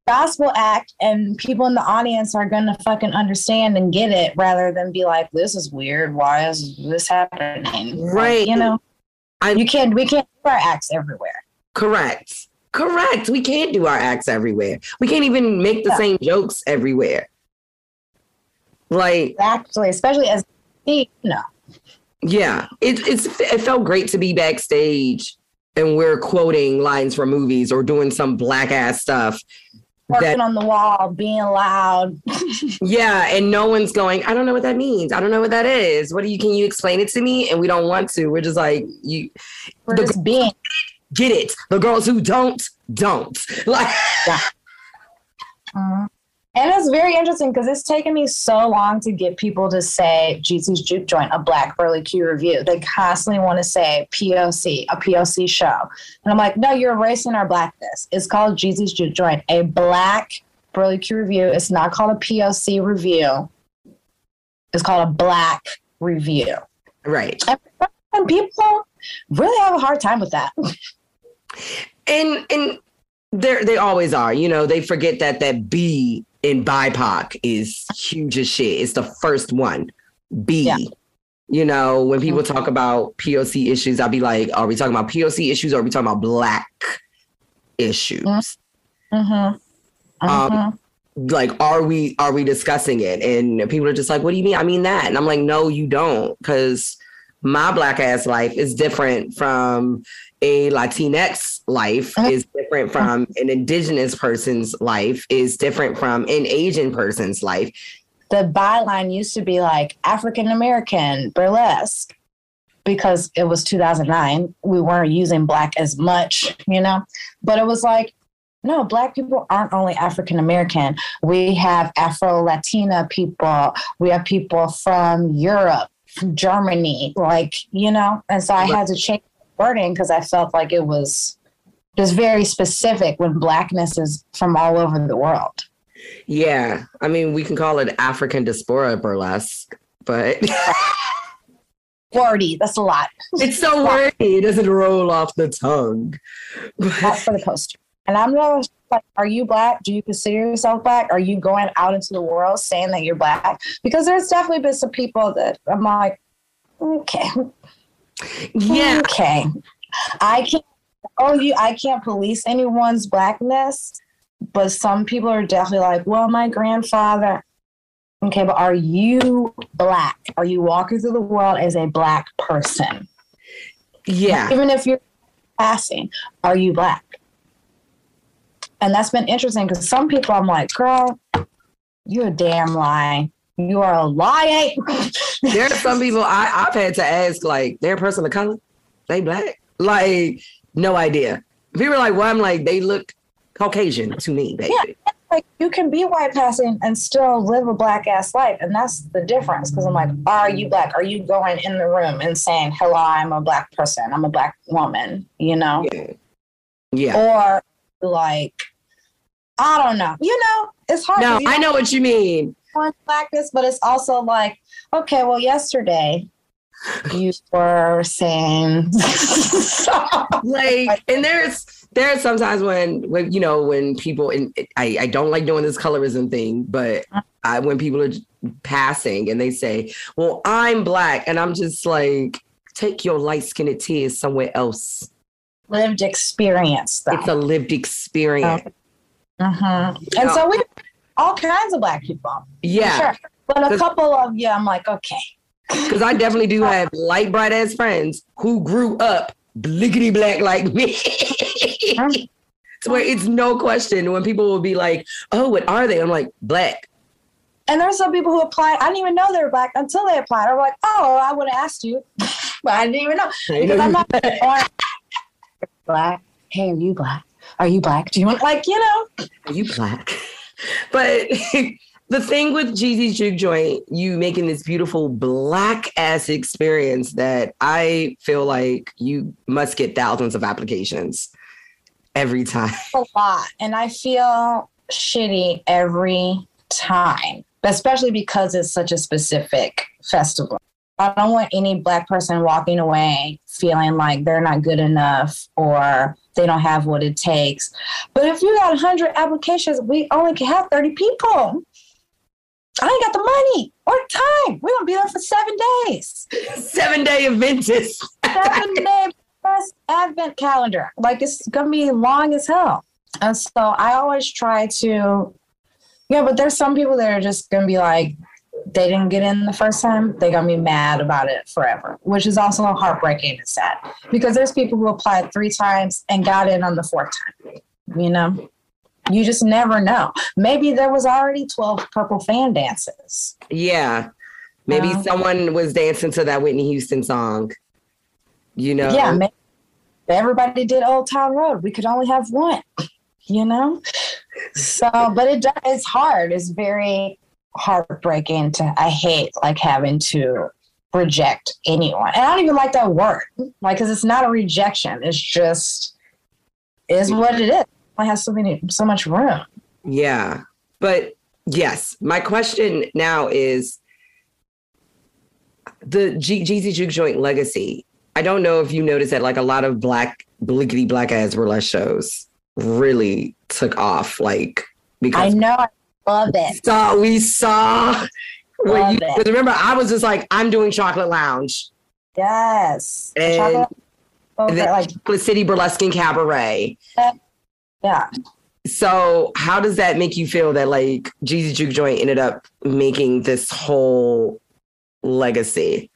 gospel act and people in the audience are gonna fucking understand and get it rather than be like, this is weird. Why is this happening? Like, Right. you know, I- you can't, we can't do our acts everywhere. Correct. Correct. We can't do our acts everywhere. We can't even make the Yeah. same jokes everywhere. Like, Actually, especially as, you know, yeah, it, it's it felt great to be backstage and we're quoting lines from movies or doing some black ass stuff. Working that, on the wall, being loud. [laughs] yeah, and no one's going. I don't know what that means. I don't know what that is. What do you? Can you explain it to me? And we don't want to. We're just like you. We're just being. Get it? The girls who don't don't like. Yeah. Uh-huh. [laughs] And it's very interesting because it's taken me so long to get people to say Jeezy's Juke Joint, a Black Burley Q review. They constantly want to say POC, a POC show. And I'm like, no, you're erasing our blackness. It's called Jeezy's Juke Joint, a Black Burley Q review. It's not called a POC review. It's called a Black review. Right. And people really have a hard time with that. [laughs] And and they they always are. You know, they forget that that B in BIPOC is huge as shit. It's the first one. B. Yeah. You know, when people mm-hmm. talk about POC issues, I'll be like, are we talking about POC issues or are we talking about black issues? Mm-hmm. Mm-hmm. Um, like, are we are we discussing it? And people are just like, what do you mean? I mean that. And I'm like, no, you don't, because my black ass life is different from a Latinx life uh-huh. is different from an indigenous person's life is different from an Asian person's life. The byline used to be like African American burlesque because it was 2009. We weren't using black as much, you know, but it was like, no, black people aren't only African American. We have Afro Latina people. We have people from Europe, from Germany, like, you know, and so I had to change wording because I felt like it was just very specific when blackness is from all over the world. Yeah. I mean, we can call it African diaspora burlesque, but. [laughs] wordy. That's a lot. It's so [laughs] wordy. It doesn't roll off the tongue. That's for the poster. And I'm not like, are you black? Do you consider yourself black? Are you going out into the world saying that you're black? Because there's definitely been some people that I'm like, okay, yeah. Okay. I can't oh you I can't police anyone's blackness, but some people are definitely like, well, my grandfather. Okay, but are you black? Are you walking through the world as a black person? Yeah. Even if you're passing, are you black? And that's been interesting because some people I'm like, girl, you're a damn lie. You are a liar. there are some people I, I've had to ask, like, they're a person of color? They black? Like, no idea. People are like, well, I'm like, they look Caucasian to me, baby. Yeah, like you can be white passing and still live a black ass life. And that's the difference. Cause I'm like, are you black? Are you going in the room and saying, hello, I'm a black person, I'm a black woman, you know? Yeah. yeah. Or like, I don't know. You know, it's hard. No, I know what you mean on blackness, but it's also like, okay, well, yesterday you were saying [laughs] like, and there's there's sometimes when when you know when people and I I don't like doing this colorism thing, but I, when people are passing and they say, "Well, I'm black," and I'm just like, take your light skinned tears somewhere else. Lived experience. Though. It's a lived experience. Uh-huh. And so we all kinds of black people. Yeah. Sure. But a couple of yeah, I'm like, okay. Because I definitely do have light bright ass friends who grew up blickety black like me. so [laughs] where it's no question when people will be like, oh, what are they? I'm like, black. And there's some people who apply. I didn't even know they were black until they applied. I'm like, oh, I would have asked you, [laughs] but I didn't even know because I'm not black. Hey, are you black? Are you black? Do you want like you know? Are you black? But [laughs] the thing with Jeezy's Juke Joint, you making this beautiful black ass experience that I feel like you must get thousands of applications every time. A lot. And I feel shitty every time, especially because it's such a specific festival. I don't want any black person walking away feeling like they're not good enough or they don't have what it takes. But if you got 100 applications, we only can have 30 people. I ain't got the money or time. We're gonna be there for seven days. seven day event is seven [laughs] day first advent calendar. Like it's gonna be long as hell. And so I always try to, yeah, but there's some people that are just gonna be like, they didn't get in the first time, they're gonna be mad about it forever, which is also heartbreaking and sad because there's people who applied three times and got in on the fourth time. You know, you just never know. Maybe there was already 12 purple fan dances. Yeah. Maybe uh, someone was dancing to that Whitney Houston song. You know? Yeah. Maybe everybody did Old Town Road. We could only have one, you know? So, but it it's hard. It's very heartbreaking to I hate like having to reject anyone. And I don't even like that word. Like cuz it's not a rejection. It's just is what it is. I have so many so much room. Yeah. But yes, my question now is the G- Jeezy Juke Joint legacy. I don't know if you noticed that like a lot of black blickety black ass burlesque shows really took off like because I know Love it. So we saw. Love you, it. Remember, I was just like, I'm doing Chocolate Lounge. Yes. And, chocolate, then like Chocolate City Burlesque and Cabaret. Yeah. So, how does that make you feel that like Jeezy Juke Joint ended up making this whole legacy?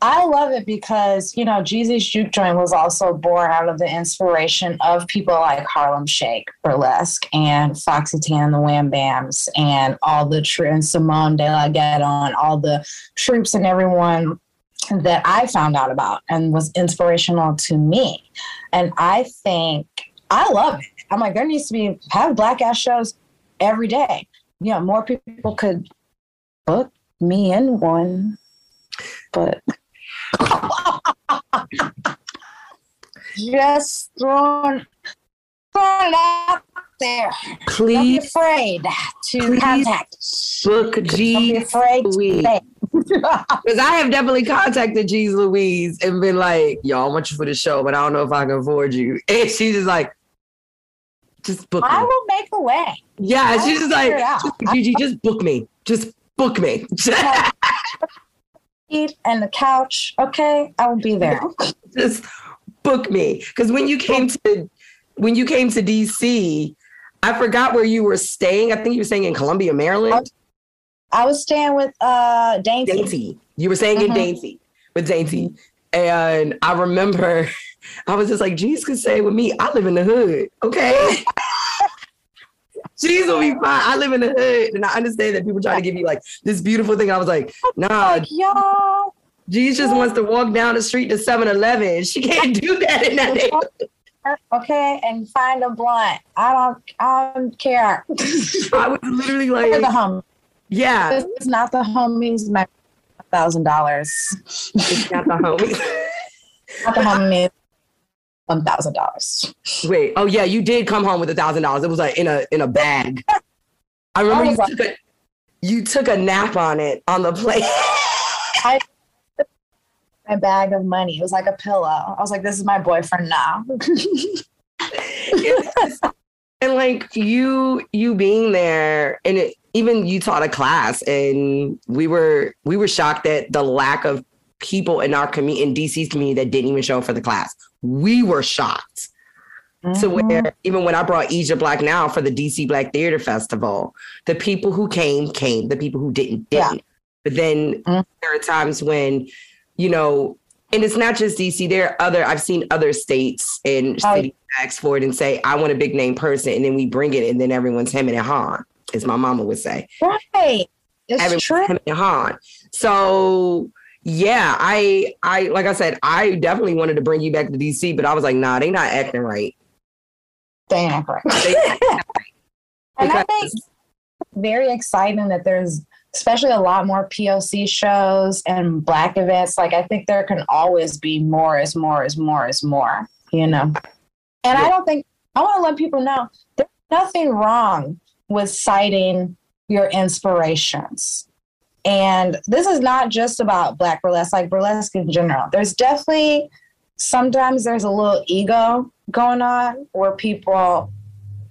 I love it because, you know, Jeezy's Juke Joint was also born out of the inspiration of people like Harlem Shake, Burlesque, and Foxy Tan and the Wham Bams, and all the, true and Simone de la Ghetto, and all the troupes and everyone that I found out about and was inspirational to me. And I think, I love it. I'm like, there needs to be, have black ass shows every day. You know, more people could book me in one but just throwing it out there. Please. Don't be afraid to contact. Book G. Don't be afraid Louise. Because [laughs] I have definitely contacted Jeez Louise and been like, yo, I want you for the show, but I don't know if I can afford you. [laughs] And she's just like, just book me. I will make a way. Yeah, I she's just like, Gigi, just book me. Just book me [laughs] and the couch. Okay, I will be there. [laughs] Just book me because when you came to when you came to DC, I forgot where you were staying. I think you were staying in Columbia, Maryland. I was staying with uh Dainty. Dainty. You were staying mm-hmm. in Dainty with Dainty. And I remember [laughs] I was just like, Jesus could say with me, I live in the hood. Okay. [laughs] She's will be fine. I live in the hood, and I understand that people try to give you like this beautiful thing. I was like, oh, nah, like, y'all. Jeez just wants to walk down the street to 7-Eleven. She can't do that in that neighborhood. Okay, and find a blunt. I don't, I don't care. I was literally like the hum. Yeah, it's not the homies. My thousand dollars. It's not the homies. not the homies one thousand dollars. Wait, oh yeah, you did come home with a thousand dollars. It was like in a in a bag. I remember I you, like, took a, you took a nap on it on the plane. [laughs] I my bag of money. It was like a pillow. I was like, this is my boyfriend now. [laughs] and like you you being there and it, even you taught a class and we were we were shocked at the lack of people in our community in DC's community that didn't even show up for the class. We were shocked. Mm-hmm. To where even when I brought Egypt Black Now for the DC Black Theater Festival, the people who came came, the people who didn't didn't. Yeah. But then mm-hmm. there are times when, you know, and it's not just DC. There are other. I've seen other states and oh. cities ask for it and say, "I want a big name person," and then we bring it, and then everyone's hemming and hawing, as my mama would say. Right. It's everyone's true. hemming and hawing. So yeah, I I like I said, I definitely wanted to bring you back to DC, but I was like, nah, they not acting right. They ain't acting right. [laughs] and I think very exciting that there's especially a lot more POC shows and black events. Like I think there can always be more is more is more is more, you know. And yeah. I don't think I want to let people know there's nothing wrong with citing your inspirations. And this is not just about black burlesque, like burlesque in general. There's definitely sometimes there's a little ego going on where people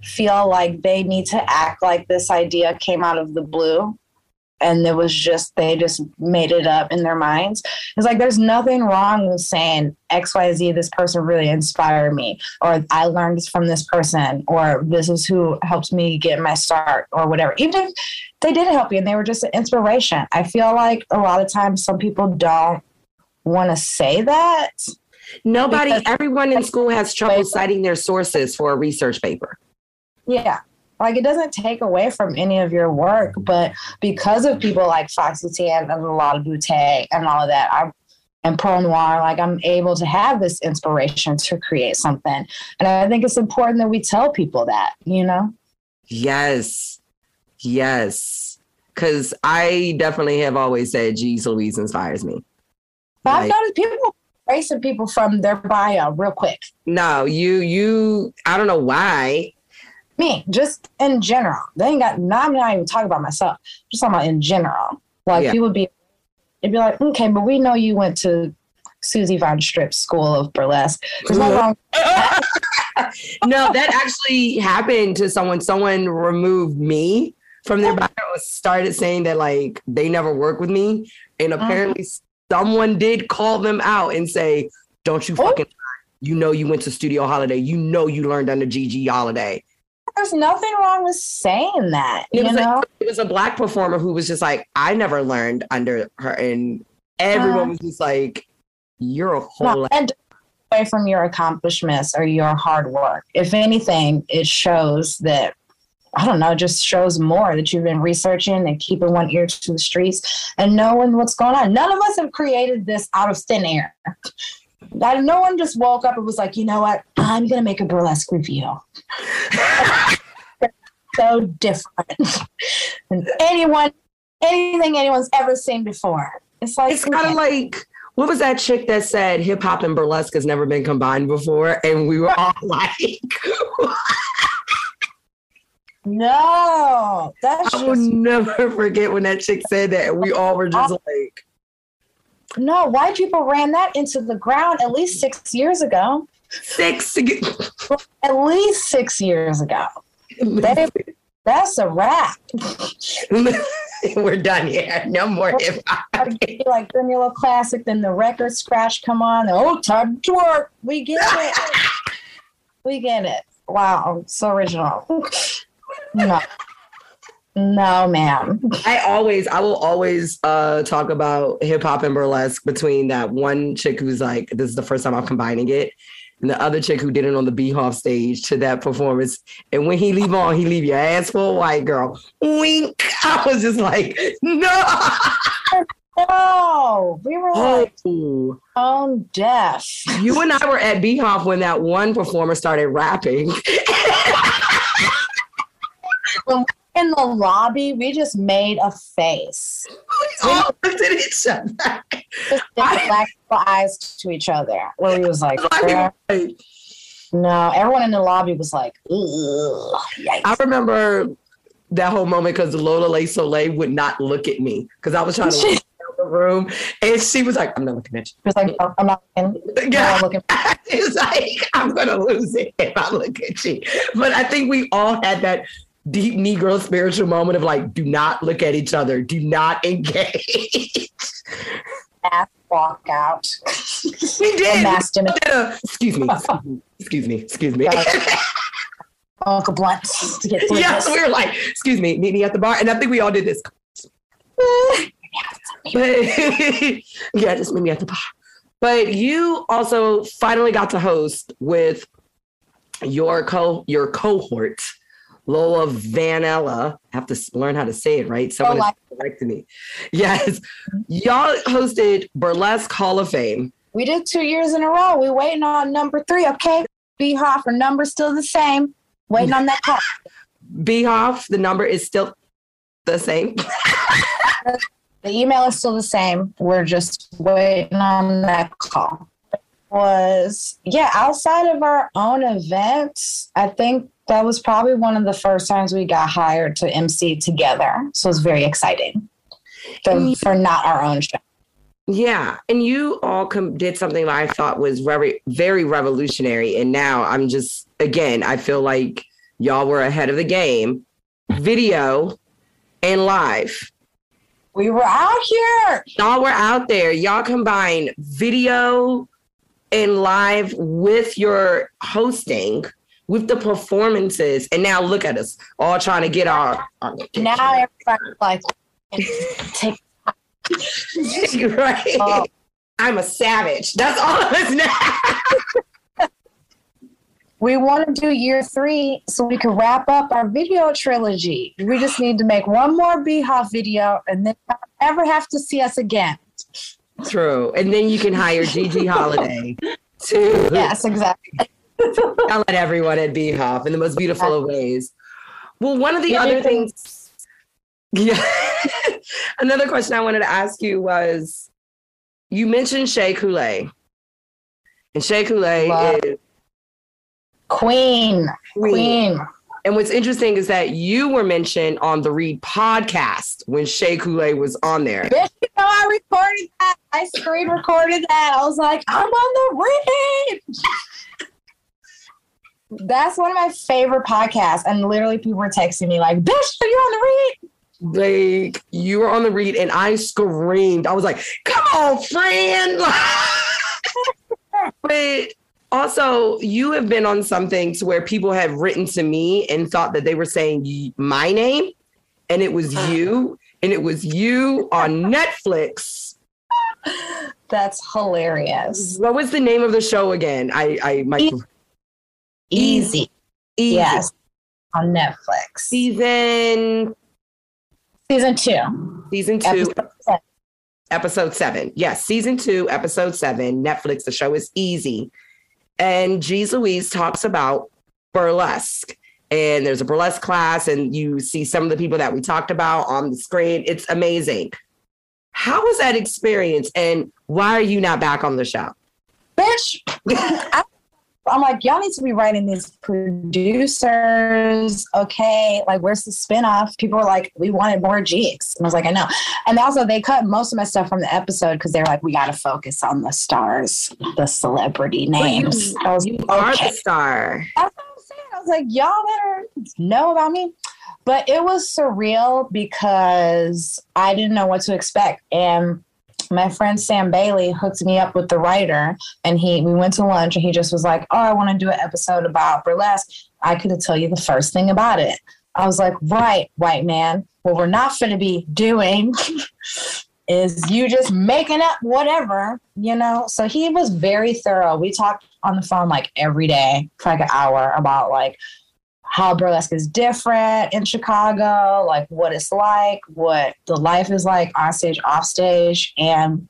feel like they need to act like this idea came out of the blue and it was just they just made it up in their minds. It's like there's nothing wrong with saying XYZ, this person really inspired me, or I learned from this person, or this is who helped me get my start, or whatever. Even if they did help you and they were just an inspiration. I feel like a lot of times some people don't want to say that. Nobody, everyone in school has trouble citing their sources for a research paper. Yeah. Like it doesn't take away from any of your work, but because of people like Foxy Tan and a lot of Boutet and all of that, I and Perle Noire, like I'm able to have this inspiration to create something. And I think it's important that we tell people that, you know? Yes. Yes. Cause I definitely have always said Jeez Louise inspires me. But like, I've noticed people erasing people from their bio real quick. No, you you I don't know why me, just in general. They ain't got. Not, I'm not even talking about myself. Just talking about in general. Like yeah. people be, it'd be like, okay, but we know you went to Susie Von Strip's School of Burlesque. There's no wrong. no, that actually happened to someone. Someone removed me from their bio. Started saying that like they never work with me, and uh-huh. apparently uh-huh. someone did call them out and say, "Don't you oh. fucking." Oh. You know you went to Studio Holiday. You know you learned under Gigi Holiday there's nothing wrong with saying that. It you know, a, it was a black performer who was just like, I never learned under her, and everyone uh, was just like, "You're a whole." And away from your accomplishments or your hard work. If anything, it shows that I don't know, just shows more that you've been researching and keeping one ear to the streets and knowing what's going on. None of us have created this out of thin air. No one just woke up and was like, you know what? I'm going to make a burlesque review. [laughs] so different than anyone, anything anyone's ever seen before. It's like it's kind of like what was that chick that said hip hop and burlesque has never been combined before, and we were all [laughs] like. No, that's I will just... never forget when that chick said that, and we all were just like, no, white people ran that into the ground at least six years ago. Six? at least six years ago. They, that's a wrap. [laughs] We're done here. No more hip hop. [laughs] like Vanilla Classic, then the record scratch come on. Oh, time to work. We get it. [laughs] we get it. Wow, so original. no. No, ma'am. I always, I will always uh, talk about hip hop and burlesque between that one chick who's like, this is the first time I'm combining it, and the other chick who did it on the BHoF stage to that performance. And when he leave on, he leave your ass for a white girl. Wink. [laughs] I was just like, no. [laughs] No, we were like oh. tone deaf. You and I were at BHoF when that one performer started rapping. [laughs] when in the lobby, we just made a face. We all looked at each other. Just black eyes to each other. Where we was like, no, everyone in the lobby was like, I remember that whole moment because Lola Le Soleil would not look at me because I was trying to [laughs] look the room, and she was like, "I'm not looking at you." She was like, oh, "I'm not looking." Yeah, looking. [laughs] it's like I'm gonna lose it if I look at you. But I think we all had that deep Negro spiritual moment of like, do not look at each other, do not engage. Mass walk out. We did. excuse me. Excuse me. Excuse me. [laughs] Oh, Uncle Blunt to get through Yes, we were like, excuse me, meet me at the bar. And I think we all did this. but [laughs] yeah, just meet me at the bar. But you also finally got to host with your co your cohort Lola Vanella. I have to learn how to say it right. Someone oh, corrected me. Yes. Y'all hosted Burlesque Hall of Fame. We did two years in a row. We waiting on number three. Okay. BHoF, number still the same. Waiting on that call. BHoF, the number is still the same. [laughs] the email is still the same. We're just waiting on that call. Was yeah, outside of our own events, I think that was probably one of the first times we got hired to MC together. So it was very exciting for, for not our own show. Yeah, and you all com- did something that I thought was very, very revolutionary. And now I'm just, again, I feel like y'all were ahead of the game. Video and live. We were out here. Y'all were out there. Y'all combine video and live with your hosting, with the performances. And now look at us all trying to get our. our now everybody's like, take. [laughs] right. Oh. I'm a savage. That's all of us now. [laughs] we want to do year three so we can wrap up our video trilogy. We just need to make one more BHoF video and then never have to see us again. True. And then you can hire Gigi [laughs] Holiday to Yes, exactly. [laughs] yell at everyone at BHoF in the most beautiful of ways. Well, one of the yeah, other things [laughs] yeah. Another question I wanted to ask you was you mentioned Shea Couleé. And Shea Couleé is Queen. Queen. Queen. And what's interesting is that you were mentioned on the Read podcast when Shea Couleé was on there. Bitch, you know, I recorded that. I screen recorded that. I was like, I'm on the Read. That's one of my favorite podcasts. And literally people were texting me like, bitch, are you on the Read? like you were on the read and I screamed. I was like, come on, friend. [laughs] but also, you have been on something to where people have written to me and thought that they were saying my name and it was uh. you and it was you on [laughs] Netflix. That's hilarious. What was the name of the show again? I I might Easy. Easy. Easy. Yes. On Netflix. Season Season two. Season two. Episode seven. episode seven. Yes, season two, episode seven. Netflix. The show is easy. And Jeez Louise talks about burlesque. And there's a burlesque class, and you see some of the people that we talked about on the screen. It's amazing. How was that experience? And why are you not back on the show? Bitch, [laughs] I I'm like, y'all need to be writing these producers. Okay, like where's the spinoff? People were like, we wanted more jigs. And I was like, I know. And also they cut most of my stuff from the episode because they're like, we gotta focus on the stars, the celebrity names. you, I was, you are the star. That's what I'm saying. I was like, y'all better know about me. But it was surreal because I didn't know what to expect. And my friend Sam Bailey hooked me up with the writer and he we went to lunch and he just was like, Oh, I want to do an episode about burlesque. I could tell you the first thing about it. I was like, Right, white man. What we're not gonna be doing [laughs] is you just making up whatever, you know? So he was very thorough. We talked on the phone like every day for like an hour about like how burlesque is different in Chicago, like what it's like, what the life is like on stage, off stage. And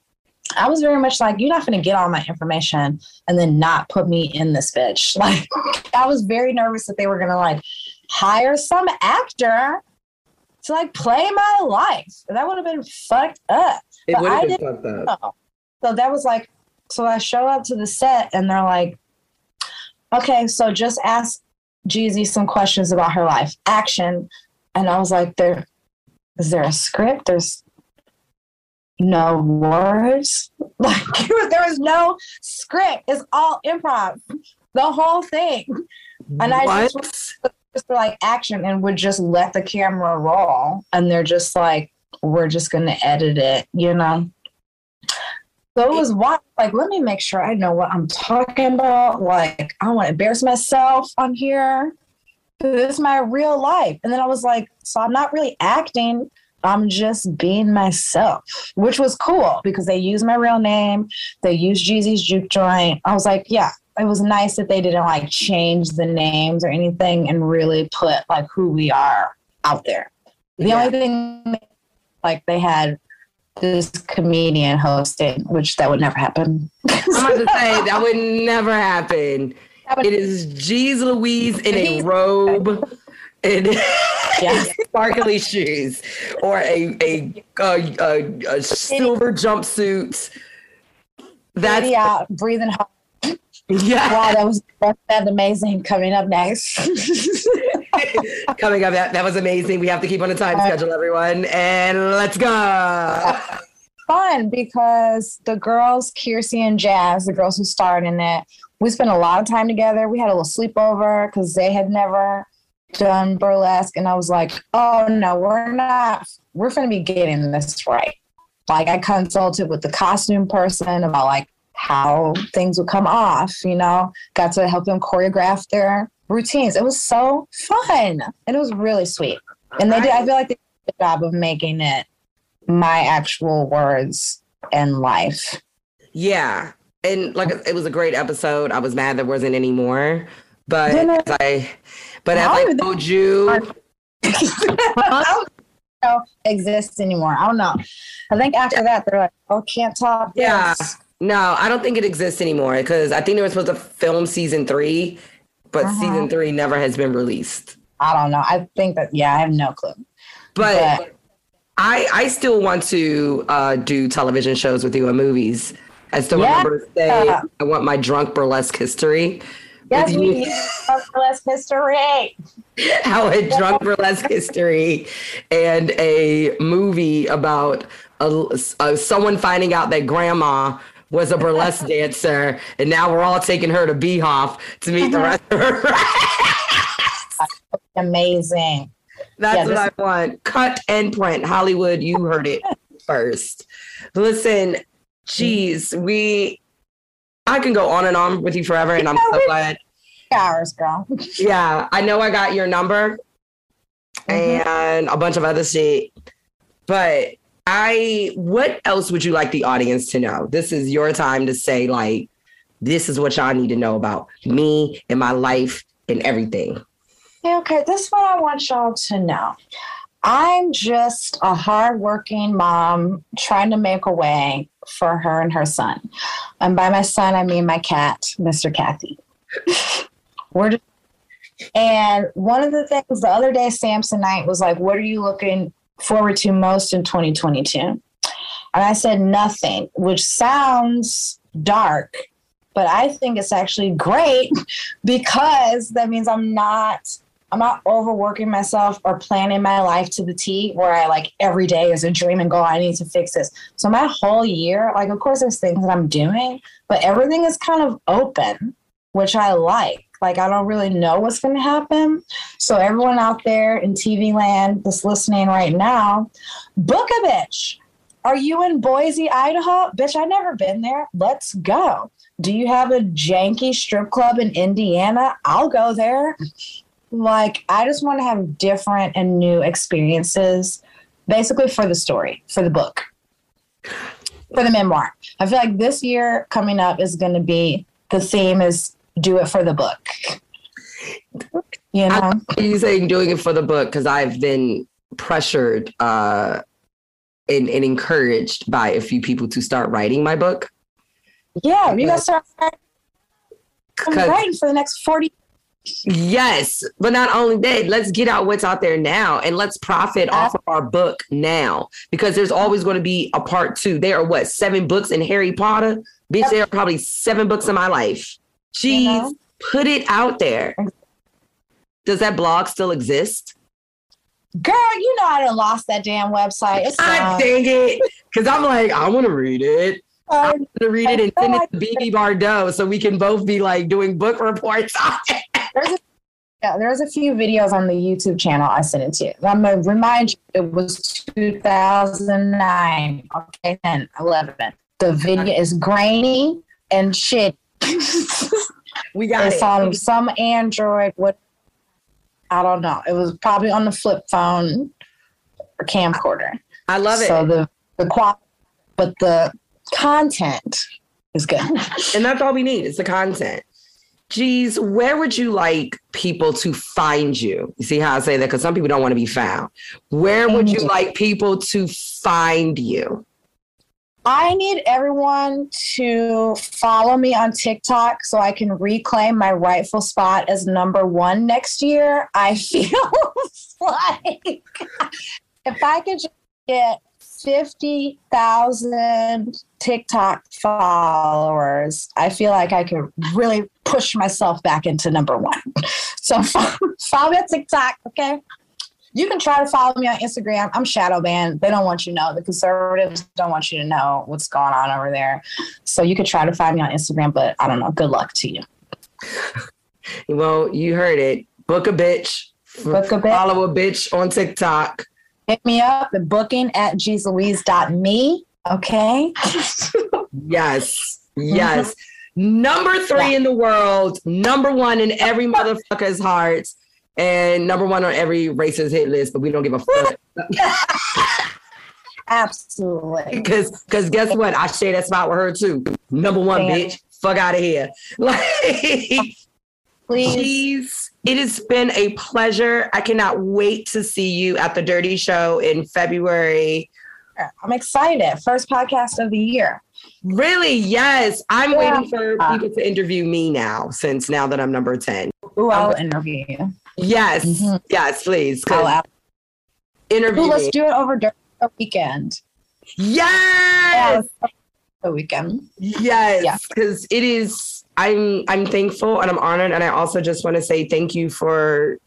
I was very much like, you're not going to get all my information and then not put me in this bitch. [laughs] Like, I was very nervous that they were going to like hire some actor to like play my life. That would have been fucked up. It would have been fucked up. Know. So that was like, so I show up to the set and they're like, okay, so just ask Jeezy some questions about her life. Action. And I was like, there is there a script? There's no words. [laughs] Like [laughs] there was no script. It's all improv. The whole thing. And what? I just just like action and would just let the camera roll. And they're just like, we're just gonna edit it, you know? So it was wild. Like, let me make sure I know what I'm talking about. Like, I don't want to embarrass myself on here. This is my real life. And then I was like, so I'm not really acting. I'm just being myself, which was cool because they used my real name. They used Jeezy's Juke Joint. I was like, yeah, it was nice that they didn't like change the names or anything and really put like who we are out there. The yeah. only thing like they had this comedian hosting, which that would never happen. I'm about to say that would never happen. It is Jeez Louise in a robe and [laughs] sparkly shoes or a a, a, a, a silver jumpsuit. That's yeah, breathing hard. Yeah. Wow, that was that's amazing. Coming up next. [laughs] Coming up, that, that was amazing. We have to keep on a time uh, schedule, everyone. And let's go. [laughs] Fun because the girls, Kiersey and Jazz, the girls who starred in it, we spent a lot of time together. We had a little sleepover because they had never done burlesque, and I was like, oh no, we're not. We're going to be getting this right. Like I consulted with the costume person about like how things would come off. You know, got to help them choreograph their routines. It was so fun, and it was really sweet. And they did. I feel like they did a job of making it my actual words and life. Yeah. And like it was a great episode. I was mad there wasn't any more. But uh, as I but as I told you [laughs] don't exist anymore. I don't know. I think after that they're like, oh can't talk. Yeah. No, I don't think it exists anymore because I think they were supposed to film season three, but uh-huh. season three never has been released. I don't know. I think that yeah, I have no clue. But, but I I still want to uh, do television shows with you and movies. I still yeah. remember to say I want my drunk burlesque history. Yes, we need burlesque history. [laughs] How a drunk burlesque history and a movie about a, a, someone finding out that grandma was a burlesque [laughs] dancer, and now we're all taking her to BHoF to meet the rest of her [laughs] Amazing. That's yeah, what I want. Cut and print. Hollywood, you heard it [laughs] first. Listen, geez, we I can go on and on with you forever, and I'm so glad. Hours, girl. yeah, I know I got your number mm-hmm. and a bunch of other shit, but I. What else would you like the audience to know? This is your time to say like, this is what y'all need to know about me and my life and everything. Okay, this is what I want y'all to know. I'm just a hardworking mom trying to make a way for her and her son. And by my son, I mean my cat, Mr. Kathy. [laughs] We're just, and one of the things the other day, Samsonite was like, What are you looking forward to most in 2022? And I said, Nothing, which sounds dark, but I think it's actually great [laughs] because that means I'm not I'm not overworking myself or planning my life to the T where I like every day is a dream and goal. I need to fix this. So my whole year, like of course there's things that I'm doing, but everything is kind of open, which I like. Like I don't really know what's gonna happen. So everyone out there in TV land that's listening right now, book a bitch. Are you in Boise, Idaho? Bitch, I've never been there. Let's go. Do you have a janky strip club in Indiana? I'll go there like I just want to have different and new experiences, basically for the story, for the book, for the memoir. I feel like this year coming up is going to be the theme is do it for the book. You know, Are you saying doing it for the book because I've been pressured uh, and, and encouraged by a few people to start writing my book. Yeah, you got to start writing for the next forty Yes, but not only that, let's get out what's out there now and let's profit off of our book now because there's always going to be a part two. There are what seven books in Harry Potter? Bitch, there are probably seven books in my life. Jeez, you know? put it out there. Does that blog still exist? Girl, you know I done lost that damn website. It's I dang it. Because I'm like, I want to read it. I'm um, gonna read it and send it to BB Bardot so we can both be like doing book reports on it. There's a, yeah, there's a few videos on the YouTube channel I sent it to you. I'm gonna remind you it was 2009. Okay, 10, 11. The video is grainy and shit. We got it's it. on some Android. What I don't know. It was probably on the flip phone or camcorder. I love it. So the the quality, but the content is good. [laughs] and that's all we need. It's the content. Geez, where would you like people to find you? You see how I say that? Because some people don't want to be found. Where would you mm-hmm. like people to find you? I need everyone to follow me on TikTok so I can reclaim my rightful spot as number one next year. I [laughs] feel like if I could just get 50,000 TikTok followers, I feel like I could really push myself back into number one. [laughs] So follow me on TikTok, okay? You can try to follow me on Instagram. I'm shadow banned. They don't want you to know. The conservatives don't want you to know what's going on over there. So you could try to find me on Instagram, but I don't know. Good luck to you. [laughs] well, you heard it. Book a bitch Book a bit. Follow a bitch on TikTok. Hit me up at booking at jeezelouise.me. Okay. [laughs] Yes. Yes. Number three in the world, number one in every [laughs] motherfucker's heart, and number one on every racist hit list, but we don't give a fuck. [laughs] Absolutely. Because because guess what? I share that spot with her too. Number one, Damn. bitch. Fuck out of here. [laughs] Like Please. It has been a pleasure. I cannot wait to see you at the Dirty Show in February. I'm excited. First podcast of the year. Really? Yes. I'm Yeah. waiting for people to interview me now, since now that I'm number 10. Ooh, I'll interview you. Yes. Mhm. Yes, please. Interview Ooh, let's do it over during the weekend. Yes. The weekend. Yes. Yeah. Because it is I'm I'm thankful and I'm honored. And I also just want to say thank you for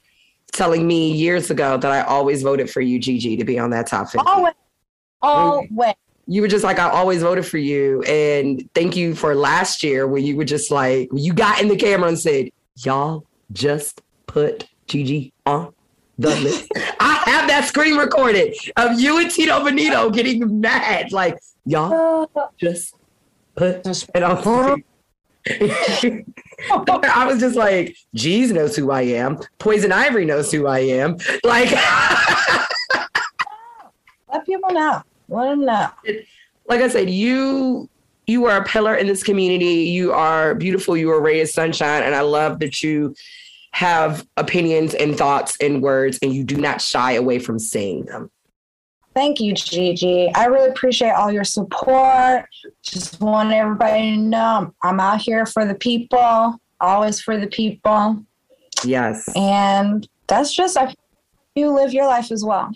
telling me years ago that I always voted for you, Gigi, to be on that top 50. Always. Always. you were just like, I always voted for you. And thank you for last year where you were just like, you got in the camera and said, Y'all just put Gigi the list. [laughs] I have that screen recorded of you and Tito Benito getting mad. Like, y'all uh, just put it on. [laughs] I was just like, Jeez knows who I am. Poison Ivory knows who I am. Like, [laughs] Let people know. Let them know. like I said, you you are a pillar in this community. You are beautiful. You are a ray of sunshine, and I love that you have opinions and thoughts and words, and you do not shy away from saying them. Thank you, Gigi. I really appreciate all your support. Just want everybody to know I'm out here for the people, always for the people. Yes, And that's just, I, you live your life as well.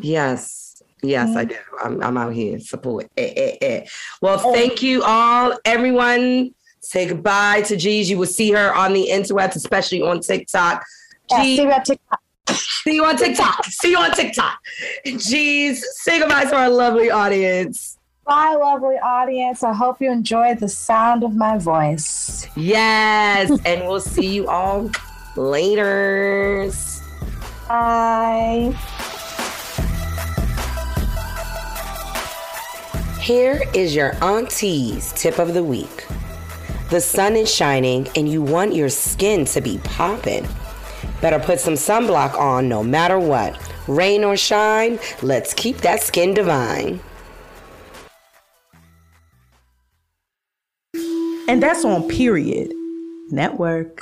yes, yes, I do. I'm, I'm out here support. Eh, eh, eh. Well, thank you all, everyone. Say goodbye to Gigi. You will see her on the interwebs, especially on TikTok. Yeah, see you at TikTok. See you on TikTok. See you on TikTok. Jeez, say goodbye to our lovely audience. Bye, lovely audience. I hope you enjoyed the sound of my voice. Yes, [laughs] and we'll see you all later. Bye. Here is your auntie's tip of the week. The sun is shining and you want your skin to be popping. Better put some sunblock on no matter what. Rain or shine, let's keep that skin divine. And that's on period. Network.